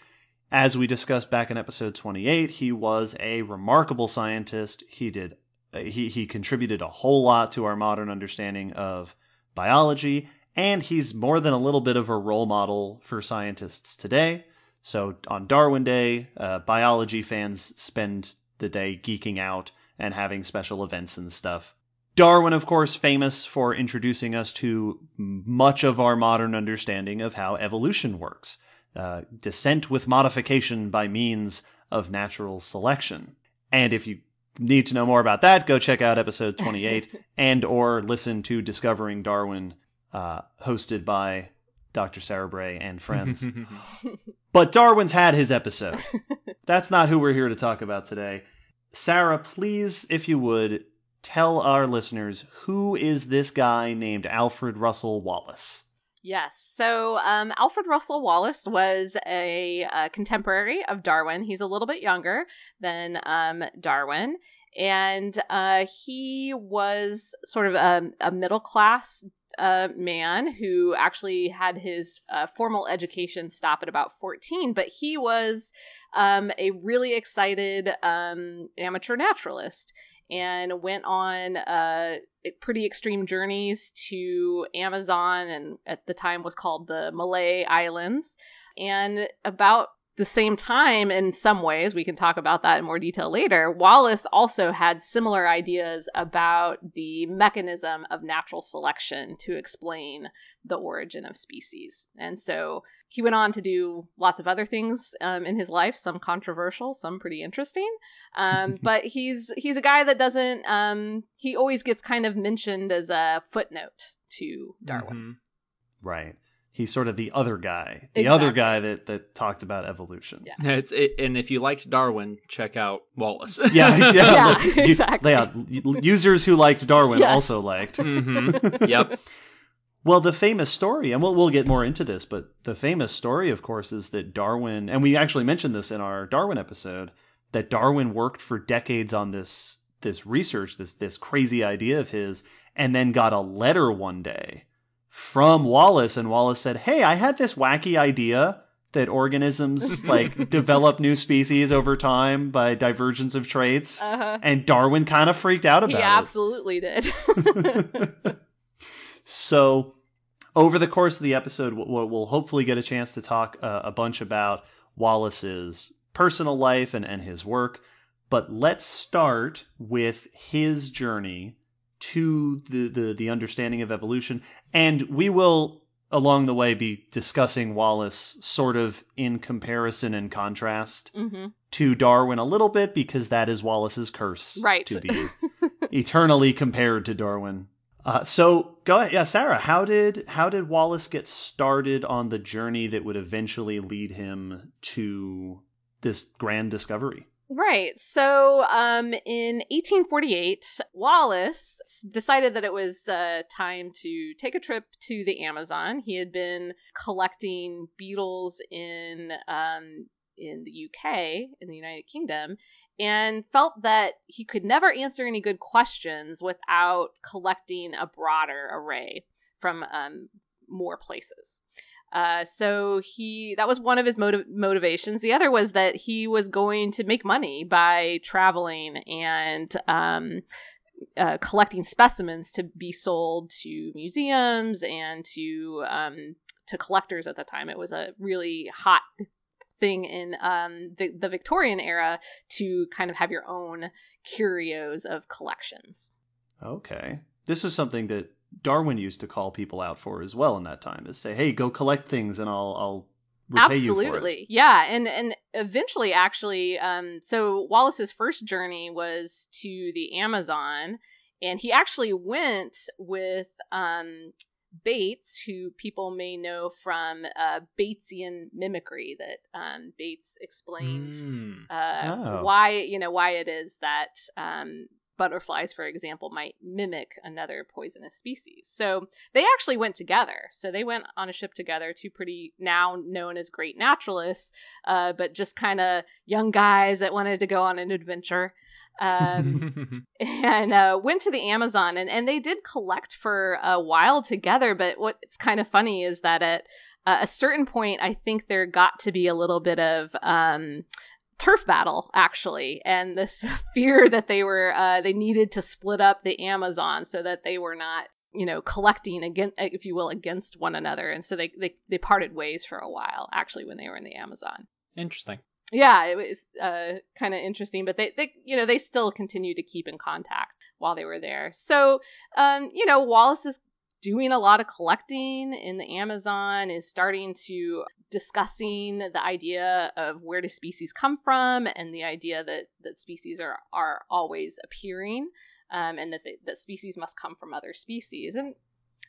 As we discussed back in episode 28, he was a remarkable scientist. He did he he contributed a whole lot to our modern understanding of biology, and he's more than a little bit of a role model for scientists today. So on Darwin Day, uh, biology fans spend the day geeking out and having special events and stuff. Darwin, of course, famous for introducing us to much of our modern understanding of how evolution works. Uh, descent with modification by means of natural selection. And if you need to know more about that, go check out episode 28 and or listen to Discovering Darwin, uh, hosted by Dr. Sarah Bray and friends. But Darwin's had his episode. That's not who we're here to talk about today. Sarah, please, if you would, tell our listeners who is this guy named Alfred Russel Wallace? Yes. So um, Alfred Russel Wallace was a, uh contemporary of Darwin. He's a little bit younger than um, Darwin. And uh, he was sort of a, a middle class uh, man who actually had his uh, formal education stop at about 14, but he was um, a really excited um, amateur naturalist and went on uh, pretty extreme journeys to Amazon and at the time was called the Malay Islands. And about the same time, in some ways, we can talk about that in more detail later, Wallace also had similar ideas about the mechanism of natural selection to explain the origin of species. And so he went on to do lots of other things um, in his life, some controversial, some pretty interesting. Um, but he's he's a guy that doesn't. Um, he always gets kind of mentioned as a footnote to Darwin. Mhm. Right. He's sort of the other guy, the Exactly. other guy that that talked about evolution. Yeah. It's it, and if you liked Darwin, check out Wallace. Yeah, yeah, Yeah, look, you- exactly. yeah, users who liked Darwin Yes. also liked. hmm Yep. Well, the famous story, and we'll we'll get more into this, but the famous story, of course, is that Darwin, and we actually mentioned this in our Darwin episode, that Darwin worked for decades on this this research, this this crazy idea of his, and then got a letter one day from Wallace, and Wallace said, "Hey, I had this wacky idea." That organisms like develop new species over time by divergence of traits, Uh-huh. and Darwin kind of freaked out about it. He it. absolutely did. so, over the course of the episode, we'll, we'll hopefully get a chance to talk uh, a bunch about Wallace's personal life and, and his work. But let's start with his journey to the, the, the understanding of evolution. And we will, along the way, be discussing Wallace sort of in comparison and contrast hmm to Darwin a little bit because that is Wallace's curse. Right. To be eternally compared to Darwin. Uh, so go ahead, yeah, Sarah. How did how did Wallace get started on the journey that would eventually lead him to this grand discovery? Right. So, um, in 1848, Wallace decided that it was uh, time to take a trip to the Amazon. He had been collecting beetles in um, in the UK, in the United Kingdom, and felt that he could never answer any good questions without collecting a broader array from um, more places. Uh, so he that was one of his motiv- motivations. The other was that he was going to make money by traveling and um, uh, collecting specimens to be sold to museums and to um, to collectors at the time. It was a really hot thing in um, the, the Victorian era to kind of have your own curios of collections. Okay, this was something that Darwin used to call people out for as well in that time. Is say, hey, go collect things, and I'll I'll repay you for it. Absolutely. Yeah, and and eventually actually um so Wallace's first journey was to the Amazon and he actually went with um Bates, who people may know from uh, Batesian mimicry, that um, Bates explains Mm. uh, Oh. why you know why it is that um, butterflies, for example, might mimic another poisonous species. So they actually went together. So they went on a ship together, two pretty now known as great naturalists, uh, but just kind of young guys that wanted to go on an adventure. Um, and uh, went to the Amazon, and, and they did collect for a while together. But what's kind of funny is that at uh, a certain point, I think there got to be a little bit of um, turf battle, actually, and this fear that they were uh, they needed to split up the Amazon so that they were not you know collecting against if you will against one another and so they they, they parted ways for a while actually when they were in the amazon Interesting. yeah it was uh, kind of interesting but they, they you know they still continued to keep in contact while they were there so um you know wallace is doing a lot of collecting in the amazon is starting to discussing the idea of where do species come from and the idea that that species are are always appearing um, and that they, that species must come from other species. And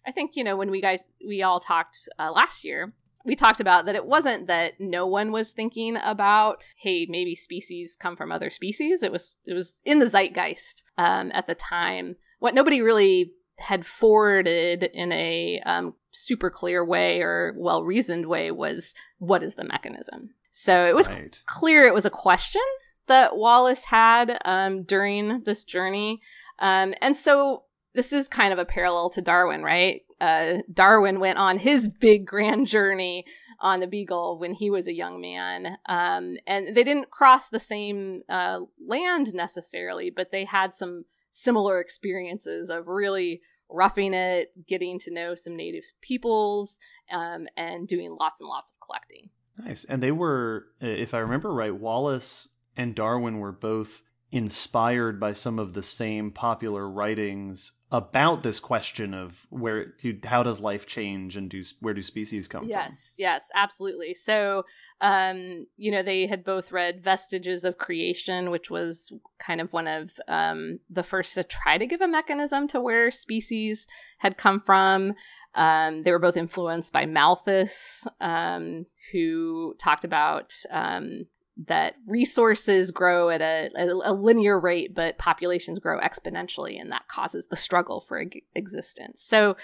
i think you know when we guys we all talked uh, last year we talked about that it wasn't that no one was thinking about hey maybe species come from other species. It was it was in the zeitgeist um, at the time. What nobody really had forwarded in a um, super clear way or well reasoned way was what is the mechanism? So it was Right. clear it was a question that wallace had um, during this journey. Um, and so this is kind of a parallel to darwin right? Uh, darwin went on his big grand journey on the beagle when he was a young man. Um, and they didn't cross the same uh, land necessarily but they had some similar experiences of really roughing it getting to know some native peoples um, and doing lots and lots of collecting Nice. And they were, if I remember right, Wallace and Darwin were both inspired by some of the same popular writings about this question of where do, how does life change and do where do species come yes, from? Yes, yes, absolutely. So, um, you know, they had both read Vestiges of Creation, which was kind of one of um, the first to try to give a mechanism to where species had come from. Um, they were both influenced by Malthus, um, who talked about um, that resources grow at a, a, linear rate, but populations grow exponentially, and that causes the struggle for existence. So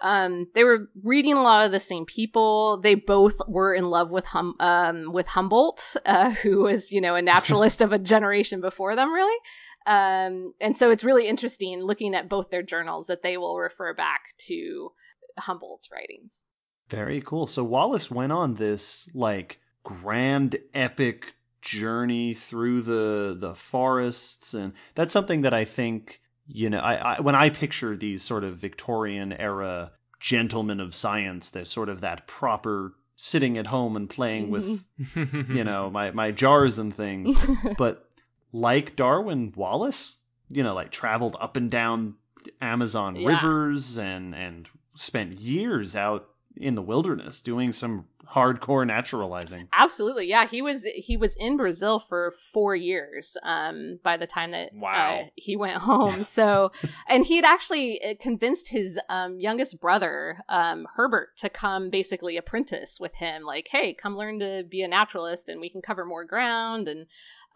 um, they were reading a lot of the same people. They both were in love with hum- um, with Humboldt, uh, who was you know a naturalist of a generation before them, really. Um, and so it's really interesting looking at both their journals that they will refer back to Humboldt's writings. Very cool. So Wallace went on this like grand epic journey through the the forests and that's something that I think you know I, I when I picture these sort of Victorian era gentlemen of science there's sort of that proper sitting at home and playing with Mm-hmm. you know my my jars and things but like Darwin Wallace you know like traveled up and down Amazon Yeah. rivers and and spent years out in the wilderness doing some hardcore naturalizing. Absolutely, yeah. He was he was in Brazil for four years um, by the time that Wow. uh, he went home. So, and he had actually uh, convinced his um, youngest brother um, Herbert to come basically apprentice with him. Like, hey, come learn to be a naturalist, and we can cover more ground. And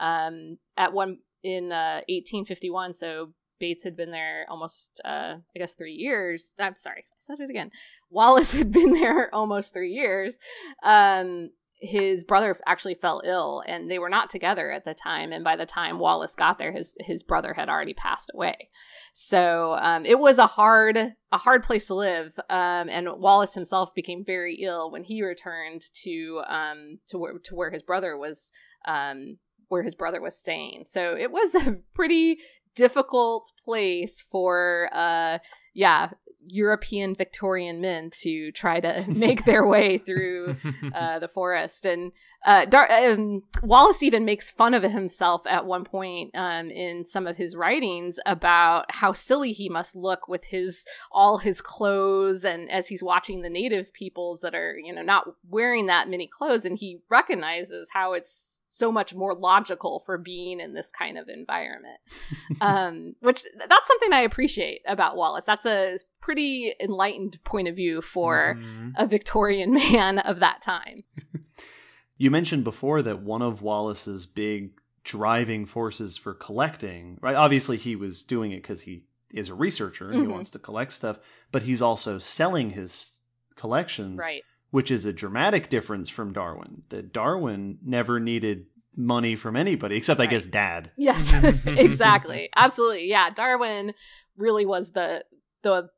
um, at one in uh, 1851, so Bates had been there almost, uh, I guess, three years. I'm sorry, I said it again. Wallace had been there almost three years. Um, his brother actually fell ill, and they were not together at the time. And by the time Wallace got there, his his brother had already passed away. So um, it was a hard a hard place to live. Um, and Wallace himself became very ill when he returned to um, to where to where his brother was um, where his brother was staying. So it was a pretty difficult place for uh yeah european victorian men to try to make their way through uh, the forest. And uh, Dar- um, wallace even makes fun of himself at one point um, in some of his writings about how silly he must look with his all his clothes and as he's watching the native peoples that are you know not wearing that many clothes. And he recognizes how it's so much more logical for being in this kind of environment. Um, which that's something i appreciate about wallace. That's a pretty enlightened point of view for Mhm. a victorian man of that time You mentioned before that one of Wallace's big driving forces for collecting, right? Obviously, he was doing it because he is a researcher and he Mhm. wants to collect stuff, but he's also selling his collections, right which is a dramatic difference from Darwin. That Darwin never needed money from anybody except, I guess, dad. Yes, exactly. Absolutely. Yeah, Darwin really was the the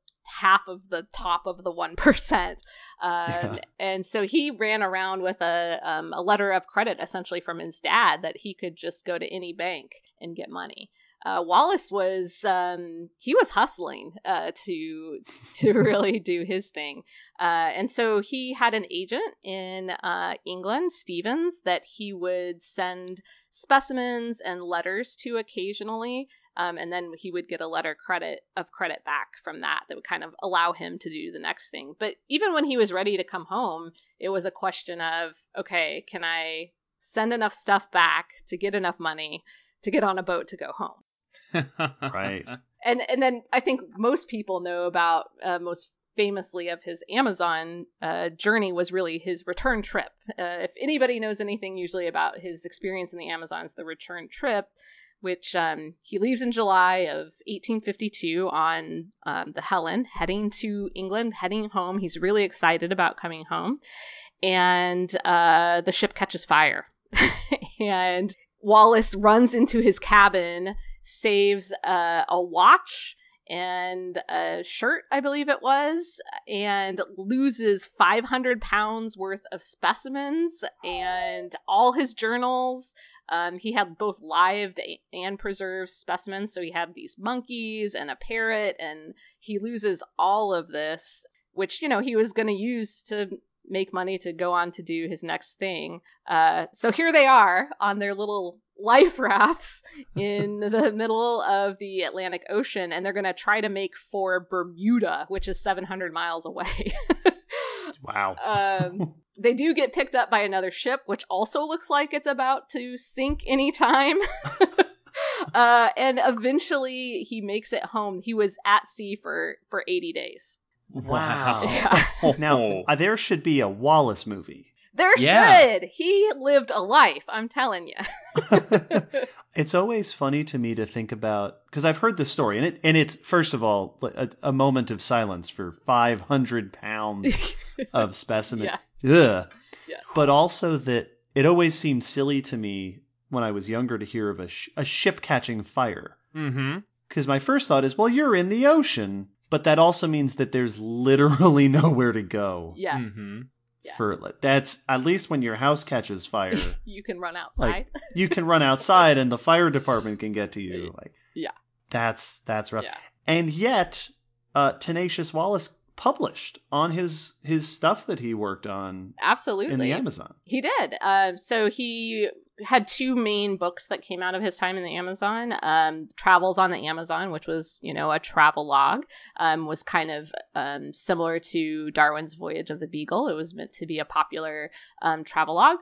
half of the top of the 1%. Um, and so he ran around with a um, a letter of credit essentially from his dad that he could just go to any bank and get money. Uh, Wallace was um, he was hustling uh, to to really do his thing, uh, and so he had an agent in uh, England, Stevens, that he would send specimens and letters to occasionally, um, and then he would get a letter credit of credit back from that that would kind of allow him to do the next thing. But even when he was ready to come home, it was a question of okay, can I send enough stuff back to get enough money to get on a boat to go home? Right. and and then I think most people know about uh, most famously of his Amazon uh, journey was really his return trip. Uh, if anybody knows anything usually about his experience in the Amazons, the return trip, which um, he leaves in July of 1852 on um, the Helen, heading to England, heading home. He's really excited about coming home, and uh, the ship catches fire, and Wallace runs into his cabin saves uh, a watch and a shirt, I believe it was, and loses 500 pounds worth of specimens and all his journals. Um, he had both live and preserved specimens, so he had these monkeys and a parrot, and he loses all of this, which, you know, he was going to use to make money to go on to do his next thing. Uh, so here they are on their little life rafts in the middle of the Atlantic Ocean, and they're going to try to make for Bermuda, which is 700 miles away. Wow. um, they do get picked up by another ship, which also looks like it's about to sink anytime. uh, and eventually, he makes it home. He was at sea for for 80 days. Wow. Yeah. Now, uh, there should be a Wallace movie. There Yeah. should. He lived a life. I'm telling you. It's always funny to me to think about because I've heard this story, and it and it's first of all a, a moment of silence for five hundred pounds of specimen. Yes. Ugh. Yes. But also that it always seemed silly to me when I was younger to hear of a, sh- a ship catching fire. Mm-hmm. Because my first thought is, well, you're in the ocean, but that also means that there's literally nowhere to go. Yes. Mhm. Yeah. For that's at least when your house catches fire, You can run outside. you can run outside and the fire department can get to you. Like, Yeah. that's that's rough. yeah. And yet, uh, Tenacious Wallace published on his his stuff that he worked on Absolutely. in the Amazon. He did. Uh, so he had two main books that came out of his time in the Amazon. Um, Travels on the Amazon, which was you know a travel log, um, was kind of um, similar to Darwin's Voyage of the Beagle. It was meant to be a popular um, travel log.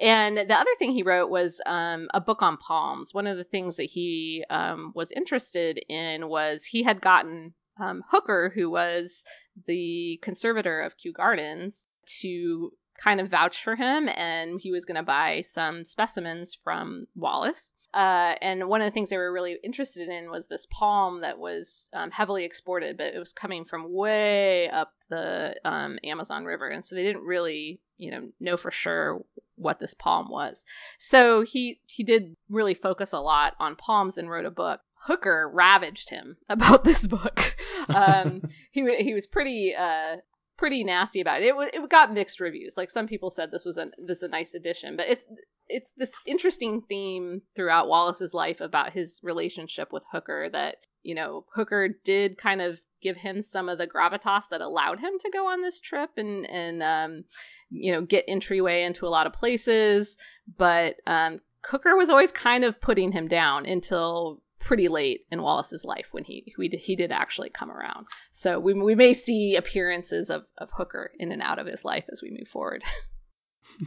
And the other thing he wrote was um, a book on palms. One of the things that he um, was interested in was he had gotten um, Hooker, who was the conservator of Kew Gardens, to kind of vouch for him, and he was going to buy some specimens from Wallace. Uh, and one of the things they were really interested in was this palm that was um, heavily exported, but it was coming from way up the um, Amazon River, and so they didn't really, you know, know for sure what this palm was. So he he did really focus a lot on palms and wrote a book. Hooker ravaged him about this book. Um, he he was pretty uh, pretty nasty about it. It was it got mixed reviews. Like some people said this was a this is a nice addition, but it's it's this interesting theme throughout Wallace's life about his relationship with Hooker that you know Hooker did kind of give him some of the gravitas that allowed him to go on this trip and and um, you know get entryway into a lot of places, but um, Hooker was always kind of putting him down until pretty late in Wallace's life when he he did, he did actually come around. So we we may see appearances of of Hooker in and out of his life as we move forward.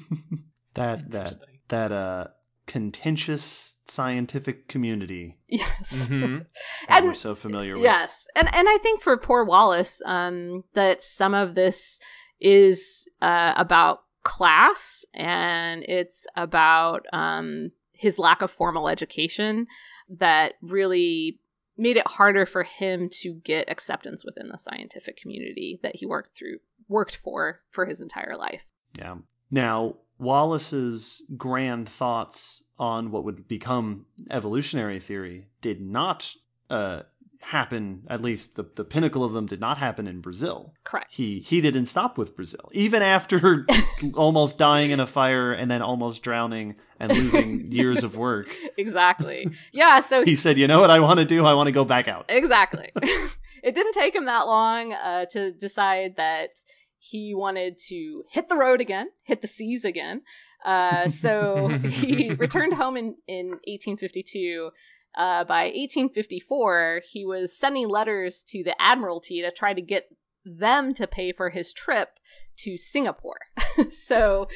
That that that uh contentious scientific community yes. Mm-hmm. that And- we're so familiar with. Yes, and and I think for poor Wallace, um, that some of this is uh, about class, and it's about um his lack of formal education that really made it harder for him to get acceptance within the scientific community that he worked through worked for for his entire life. Yeah. Now, Wallace's grand thoughts on what would become evolutionary theory did not uh, happen, at least the, the pinnacle of them did not happen in Brazil. Correct. He he didn't stop with Brazil. Even after almost dying in a fire and then almost drowning and losing years of work, exactly. Yeah. So he said, "You know what I want to do? I want to go back out." exactly. it didn't take him that long uh, to decide that he wanted to hit the road again, hit the seas again. Uh, so he returned home in, in 1852. Uh, by 1854, he was sending letters to the Admiralty to try to get them to pay for his trip to Singapore. so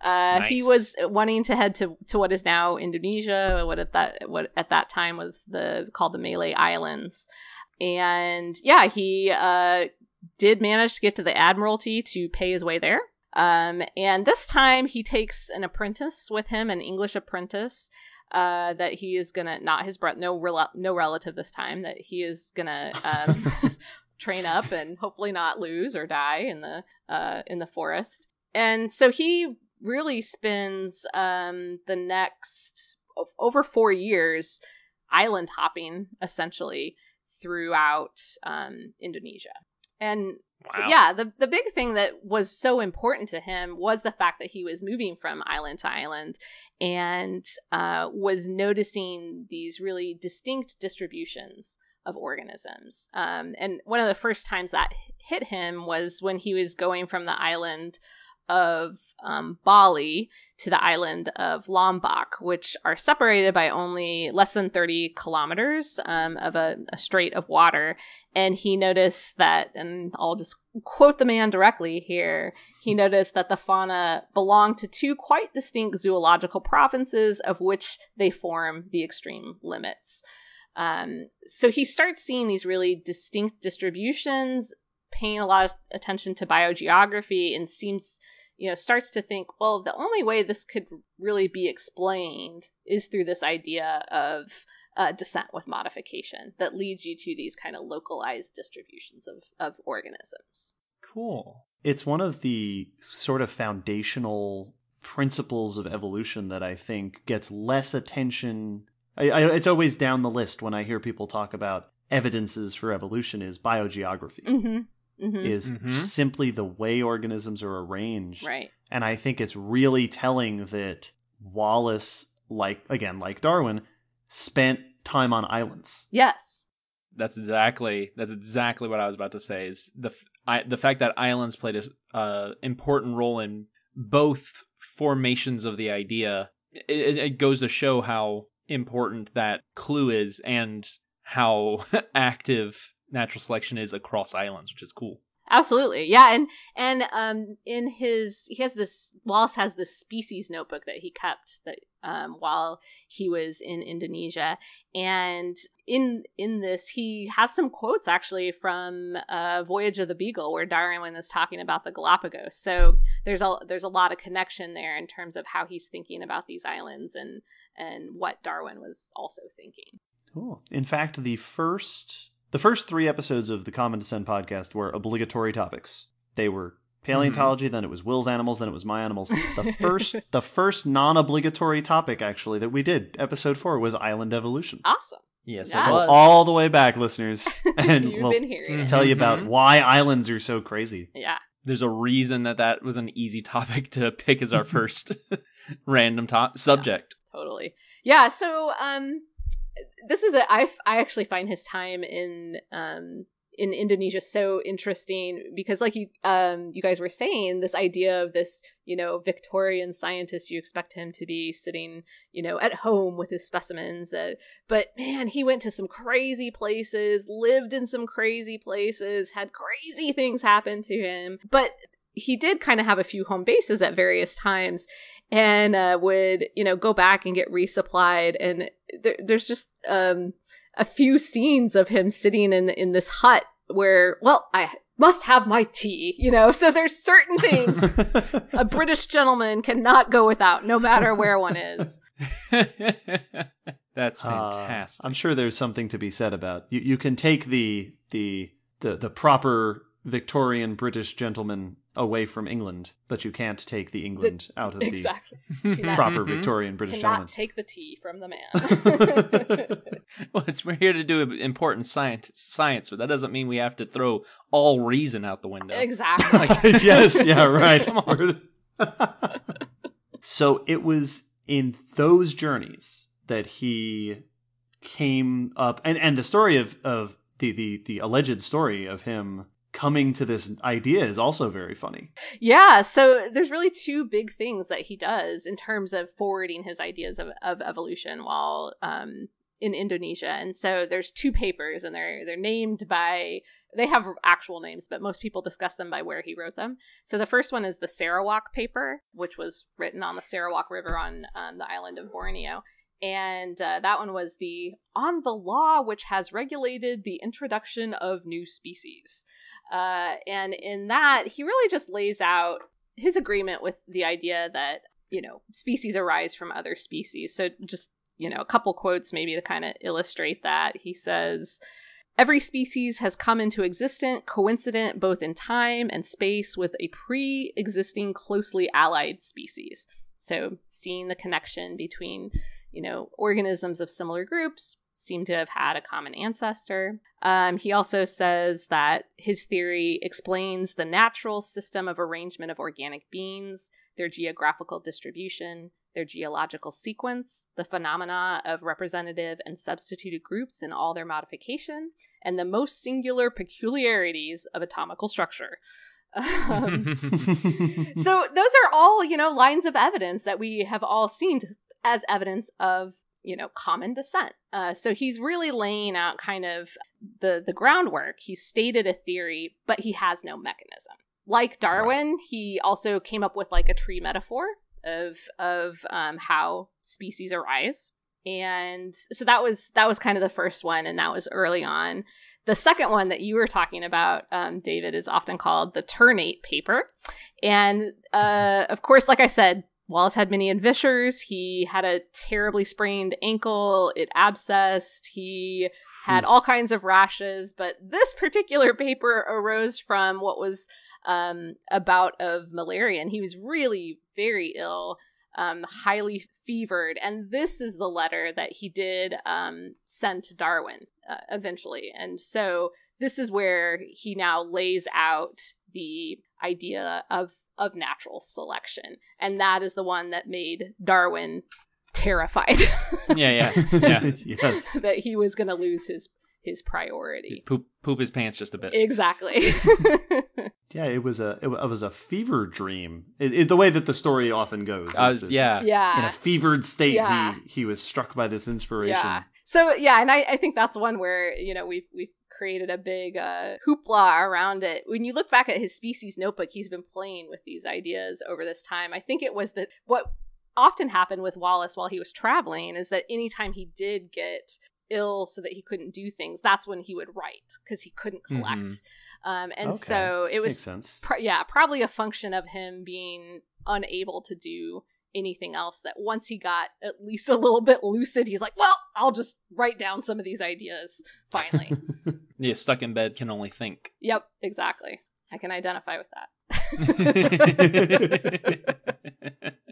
uh, he was wanting to head to, to what is now Indonesia, what at that what at that time was the called the Malay Islands. And yeah, he uh, did manage to get to the Admiralty to pay his way there. Um, and this time he takes an apprentice with him, an English apprentice. Uh, that he is gonna not his brother, no rel- no relative this time. That he is gonna um, train up and hopefully not lose or die in the uh, in the forest. And so he really spends um, the next over four years island hopping essentially throughout um, Indonesia. And Wow. yeah, the the big thing that was so important to him was the fact that he was moving from island to island and uh, was noticing these really distinct distributions of organisms. Um, and one of the first times that hit him was when he was going from the island of um, Bali to the island of Lombok, which are separated by only less than 30 kilometers um, of a, a strait of water. And he noticed that, and I'll just quote the man directly here, he noticed that the fauna belonged to two quite distinct zoological provinces, of which they form the extreme limits. Um, so he starts seeing these really distinct distributions, paying a lot of attention to biogeography, and seems, you know, starts to think, well, the only way this could really be explained is through this idea of uh, descent with modification that leads you to these kind of localized distributions of, of organisms. Cool. It's one of the sort of foundational principles of evolution that I think gets less attention. I, I, it's always down the list when I hear people talk about evidences for evolution is biogeography. Mm-hmm. Mm-hmm. Is Mhm. simply the way organisms are arranged. Right. And I think it's really telling that Wallace, like again, like Darwin, spent time on islands. Yes. That's exactly that's exactly what I was about to say. Is the f- I, the fact that islands played a uh, important role in both formations of the idea. It, it goes to show how important that clue is and how active natural selection is across islands, which is cool. Absolutely. Yeah, and and um in his he has this Wallace has this species notebook that he kept that um while he was in Indonesia and in in this he has some quotes actually from uh Voyage of the Beagle where Darwin is talking about the Galapagos. So there's a there's a lot of connection there in terms of how he's thinking about these islands and and what Darwin was also thinking. Cool. In fact, the first the first three episodes of the Common Descent podcast were obligatory topics. They were paleontology, then it was Will's animals, then it was my animals. The first the first non-obligatory topic actually that we did, episode four, was island evolution. Awesome. Yes, Yes. it Go was. all the way back, listeners, and You've we'll been hearing it. tell you about Mhm. why islands are so crazy. Yeah. There's a reason that that was an easy topic to pick as our first random top subject. totally yeah so um this is a i i actually find his time in um in indonesia so interesting because like you um you guys were saying this idea of this you know victorian scientist you expect him to be sitting you know at home with his specimens uh, but man he went to some crazy places lived in some crazy places had crazy things happen to him. But he did kind of have a few home bases at various times and uh, would you know go back and get resupplied and there, there's just um, a few scenes of him sitting in in this hut where well i must have my tea you know so there's certain things a british gentleman cannot go without no matter where one is That's Uh, fantastic. I'm sure there's something to be said about you. You can take the the the the proper Victorian British gentleman away from England, but you can't take the England out of the proper Mhm. Victorian British cannot take the tea from the man. Well, it's we're here to do important science, science, but that doesn't mean we have to throw all reason out the window. exactly yes, yeah, right. Come on. so it was in those journeys that he came up and, and the story of, of the, the, the alleged story of him coming to this idea is also very funny. Yeah, so there's really two big things that he does in terms of forwarding his ideas of, of evolution while um, in Indonesia. And so there's two papers, and they're they're named by they have actual names, but most people discuss them by where he wrote them. So the first one is the Sarawak paper, which was written on the Sarawak River on um, the island of Borneo. And uh, that one was the on the law which has regulated the introduction of new species. Uh, and in that, he really just lays out his agreement with the idea that, you know, species arise from other species. So just, you know, a couple quotes maybe to kind of illustrate that. He says, Every species has come into existence coincident both in time and space with a pre existing closely allied species. So seeing the connection between, you know, organisms of similar groups seem to have had a common ancestor. Um, he also says that his theory explains the natural system of arrangement of organic beings, their geographical distribution, their geological sequence, the phenomena of representative and substituted groups in all their modification, and the most singular peculiarities of atomical structure. Um, so those are all you know lines of evidence that we have all seen as evidence of you know common descent uh, so he's really laying out kind of the the groundwork. He stated a theory but he has no mechanism. Like darwin he also came up with like a tree metaphor of of um, how species arise. And so that was that was kind of the first one and that was early on. The second one that you were talking about, um, David, is often called the ternate paper. And uh, of course, like I said, Wallace had many adventures. He had a terribly sprained ankle, it abscessed. He had all kinds of rashes. But this particular paper arose from what was um, a bout of malaria. And he was really very ill um, highly fevered. And this is the letter that he did um, send to Darwin uh, eventually. And so this is where he now lays out the idea of of natural selection, and that is the one that made Darwin terrified. yeah, yeah, yeah. yes. that he was going to lose his his priority. Poop poop his pants just a bit. Exactly. yeah, it was a it was a fever dream. It, it, the way that the story often goes. Uh, yeah, yeah. In a fevered state, Yeah. he he was struck by this inspiration. Yeah. So yeah, and I, I think that's one where you know we've we've created a big uh, hoopla around it. When you look back at his species notebook, he's been playing with these ideas over this time. I think it was that what often happened with Wallace while he was traveling is that anytime he did get ill so that he couldn't do things, that's when he would write because he couldn't collect. Mhm. Um, and Okay. so it was sense. pro- yeah, probably a function of him being unable to do anything else that once he got at least a little bit lucid, he's like, well, I'll just write down some of these ideas finally. Yeah, stuck in bed can only think. yep, exactly. I can identify with that.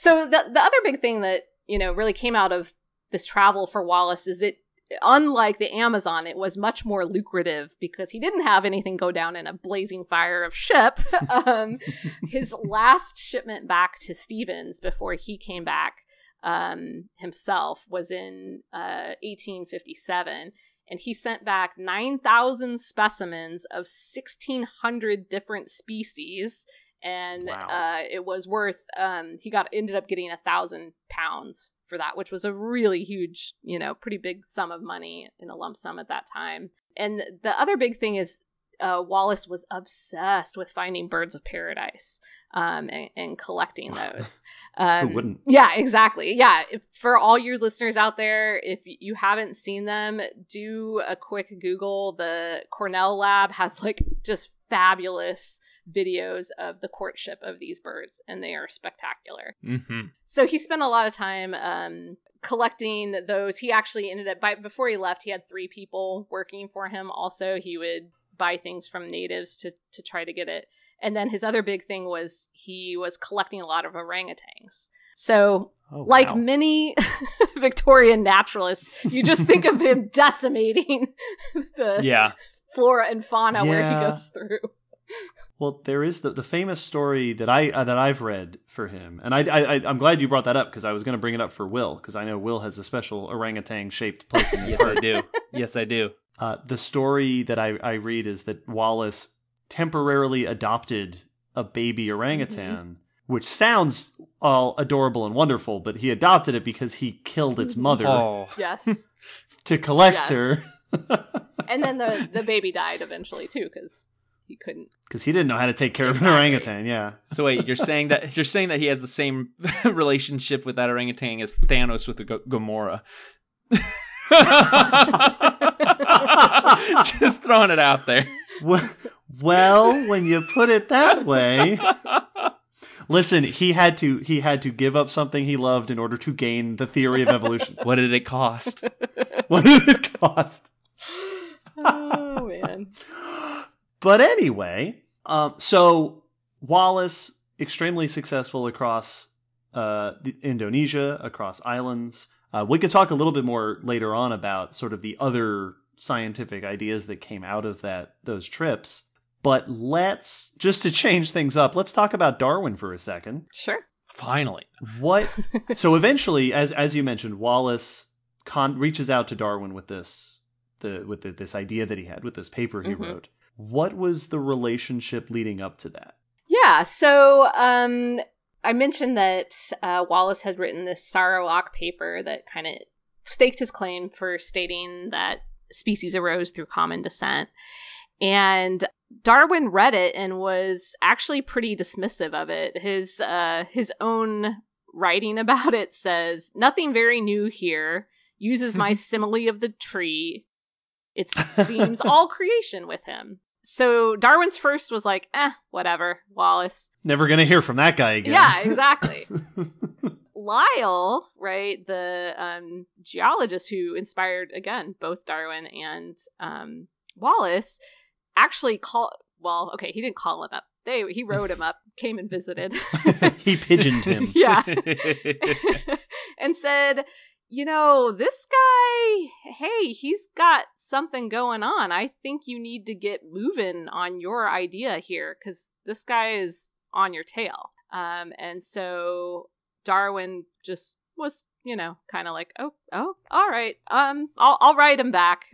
So the the other big thing that, you know, really came out of this travel for Wallace is it unlike the Amazon, it was much more lucrative because he didn't have anything go down in a blazing fire of ship. um, his last shipment back to Stevens before he came back um, himself was in uh, 1857. And he sent back 9,000 specimens of 1,600 different species. And Wow. uh, it was worth, um, he got ended up getting a thousand pounds for that, which was a really huge, you know, pretty big sum of money in a lump sum at that time. And the other big thing is uh, Wallace was obsessed with finding birds of paradise um, and, and collecting those. Um, Who wouldn't? Yeah, exactly. Yeah, if, for all your listeners out there, if you haven't seen them, do a quick Google. The Cornell lab has like just fabulous videos of the courtship of these birds, and they are spectacular. hmm So he spent a lot of time um, collecting those. He actually ended up by before he left, he had three people working for him. Also, he would buy things from natives to to try to get it. And then his other big thing was he was collecting a lot of orangutans. So, Oh, like wow. many Victorian naturalists, you just think of him decimating the Yeah. flora and fauna where he goes through. Well, there is the, the famous story that I uh, that I've read for him, and I, I I- I'm glad you brought that up because I was going to bring it up for Will because I know Will has a special orangutan shaped place in his Yes, I do. Yes, I do. Uh, the story that I, I read is that Wallace temporarily adopted a baby orangutan, which sounds all adorable and wonderful, but he adopted it because he killed its mother Oh. Yes. to collect Yes. her and then the, the baby died eventually, too, because he couldn't. because he didn't know how to take care of an orangutan. Yeah. So wait, you're saying that you're saying that he has the same relationship with that orangutan as Thanos with the G- Gamora. Just throwing it out there. Well, well, when you put it that way. Listen, he had to he had to give up something he loved in order to gain the theory of evolution. What did it cost? what did it cost? Oh, man. But anyway, um, so Wallace extremely successful across uh, Indonesia, across islands. Uh, we could talk a little bit more later on about sort of the other scientific ideas that came out of that those trips. But let's just to change things up, let's talk about Darwin for a second. Sure. Finally. What? so eventually, as as you mentioned, Wallace con- reaches out to Darwin with this the with the, this idea that he had with this paper he Mhm. wrote. What was the relationship leading up to that? Yeah, so um, I mentioned that uh, Wallace had written this Sarawak paper that kind of staked his claim for stating that species arose through common descent. And Darwin read it and was actually pretty dismissive of it. His uh, his own writing about it says nothing very new here. Uses my simile of the tree. It seems all creation with him. So Darwin's first was like, eh, whatever, Wallace. Never gonna hear from that guy again. Yeah, exactly. Lyell, right, the um, geologist who inspired again both Darwin and um, Wallace, actually called. Well, okay, he didn't call him up. They he wrote him up, came and visited. he pigeoned him. yeah, and said, you know, this guy, hey, he's got something going on. I think you need to get moving on your idea here because this guy is on your tail. Um, and so Darwin just was, you know, kind of like, oh, oh, all right, um, I'll I'll write him back.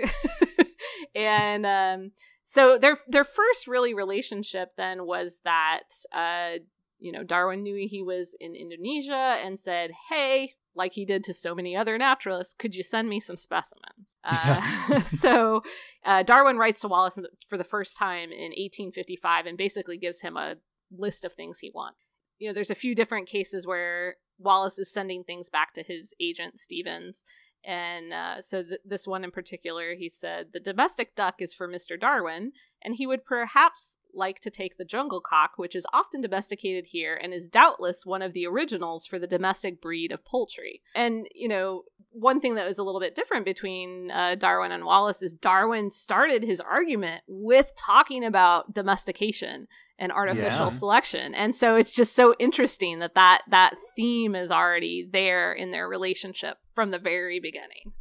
and um, so their their first really relationship then was that uh, you know, Darwin knew he was in Indonesia and said, hey, like he did to so many other naturalists, could you send me some specimens? Uh, so uh, Darwin writes to Wallace for the first time in 1855 and basically gives him a list of things he wants. You know, there's a few different cases where Wallace is sending things back to his agent, Stevens. And uh, so th- this one in particular, he said, The domestic duck is for Mr. Darwin, and he would perhaps like to take the jungle cock, which is often domesticated here and is doubtless one of the originals for the domestic breed of poultry. And, you know, one thing that was a little bit different between uh, Darwin and Wallace is Darwin started his argument with talking about domestication and artificial yeah. selection. And so it's just so interesting that, that that theme is already there in their relationship from the very beginning.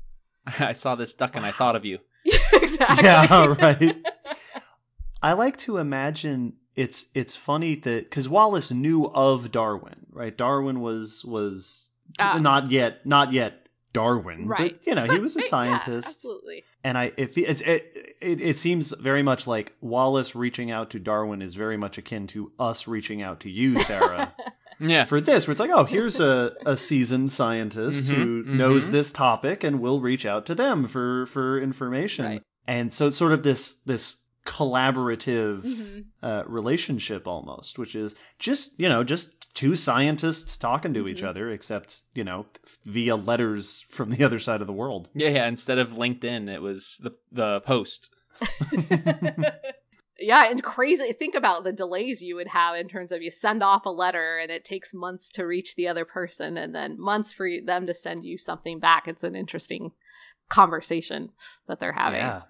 I saw this duck and I thought of you. exactly. Yeah, right. I like to imagine it's it's funny that because Wallace knew of Darwin, right? Darwin was was uh, not yet not yet Darwin, right? But, you know, he was a scientist, yeah, absolutely. And I, if it, it, it, it seems very much like Wallace reaching out to Darwin is very much akin to us reaching out to you, Sarah. yeah. For this, where it's like, oh, here's a, a seasoned scientist mm-hmm, who mm-hmm. knows this topic, and we'll reach out to them for for information. Right. And so it's sort of this this collaborative mm-hmm. uh, relationship almost, which is just you know just two scientists talking to mm-hmm. each other, except you know via letters from the other side of the world. Yeah, yeah. Instead of LinkedIn, it was the the post. yeah, and crazy. Think about the delays you would have in terms of you send off a letter and it takes months to reach the other person, and then months for them to send you something back. It's an interesting conversation that they're having. Yeah.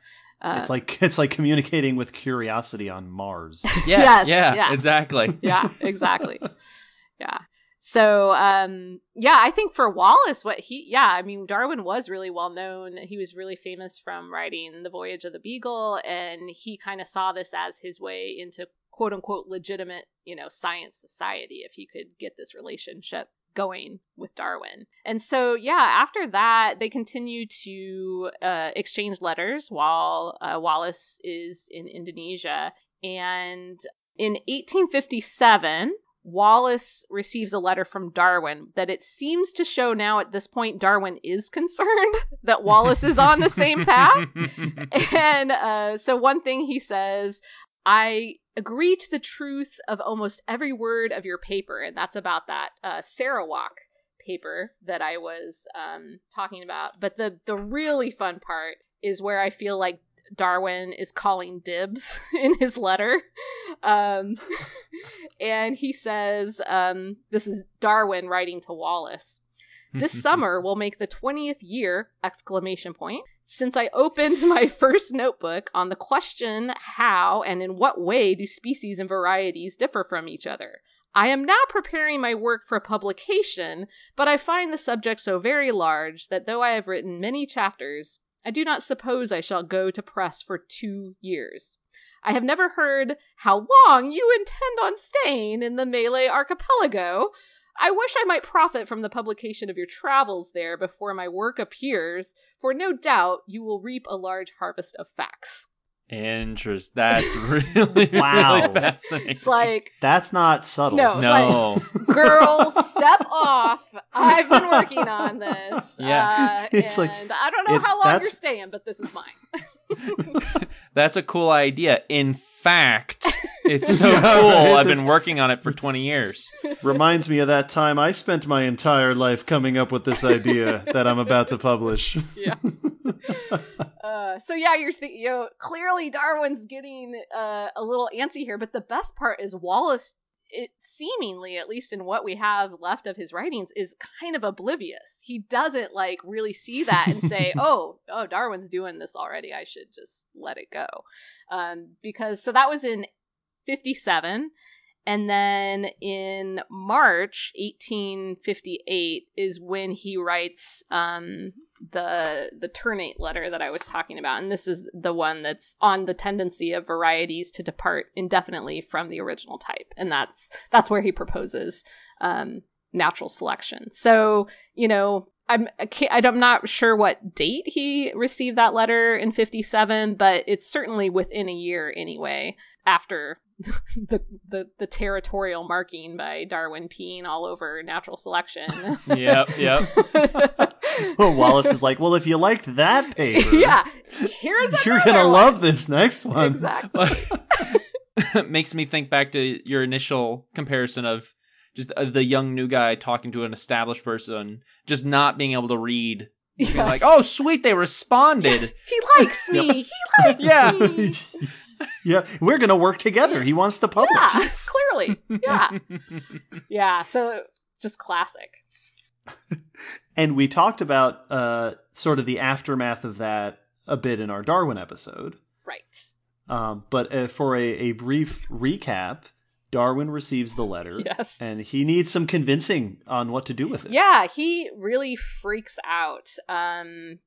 Uh, it's like it's like communicating with curiosity on Mars. Yeah, yes, yeah, yeah, exactly. yeah, exactly. Yeah. So, um, yeah, I think for Wallace, what he, yeah, I mean, Darwin was really well known. He was really famous from writing The Voyage of the Beagle, and he kind of saw this as his way into quote unquote legitimate, you know, science society if he could get this relationship going with Darwin. And so, yeah, after that, they continue to uh, exchange letters while uh, Wallace is in Indonesia. And in 1857, Wallace receives a letter from Darwin that it seems to show now at this point Darwin is concerned that Wallace is on the same path. and uh, so, one thing he says, I agree to the truth of almost every word of your paper, and that's about that uh, Sarawak paper that I was um, talking about. But the the really fun part is where I feel like Darwin is calling dibs in his letter. Um, and he says, um, This is Darwin writing to Wallace. This summer will make the 20th year! Exclamation point since I opened my first notebook on the question how and in what way do species and varieties differ from each other. I am now preparing my work for publication, but I find the subject so very large that though I have written many chapters, I do not suppose I shall go to press for two years. I have never heard how long you intend on staying in the Malay archipelago, I wish I might profit from the publication of your travels there before my work appears, for no doubt you will reap a large harvest of facts. Interest. That's really, Wow. really fascinating. It's like, That's not subtle. No. no. girl, step off. I've been working on this. Yeah. Uh, It's and like- I don't know it- how long you're staying, but this is mine. That's a cool idea. In fact, it's so Yeah, cool. right. I've been working on it for 20 years. Reminds me of that time I spent my entire life coming up with this idea that I'm about to publish. yeah. Uh, so yeah, you're th- you know clearly Darwin's getting uh, a little antsy here, but the best part is Wallace. It seemingly, at least in what we have left of his writings, is kind of oblivious. He doesn't like really see that and say, "Oh, oh, Darwin's doing this already. I should just let it go." Um, because so that was in fifty-seven, and then in March 1858 is when he writes um, the the ternate letter that I was talking about, and this is the one that's on the tendency of varieties to depart indefinitely from the original type, and that's that's where he proposes um, natural selection. So you know. I'm I'm not sure what date he received that letter in 57, but it's certainly within a year anyway after the, the the territorial marking by Darwin peeing all over natural selection. Yep, yep. Wallace is like, well, if you liked that paper, yeah, here's you're gonna one. love this next one. exactly. Makes me think back to your initial comparison of just uh, the young new guy talking to an established person, just not being able to read. Being like, oh, sweet, they responded. He likes me. He likes Yeah. me. Yeah, we're gonna work together. He wants to publish. Yeah, clearly. Yeah, yeah. So just classic. And we talked about uh, sort of the aftermath of that a bit in our Darwin episode. Right. Um, but uh, for a, a brief recap, Darwin receives the letter, Yes. and he needs some convincing on what to do with it. Yeah, he really freaks out. Um,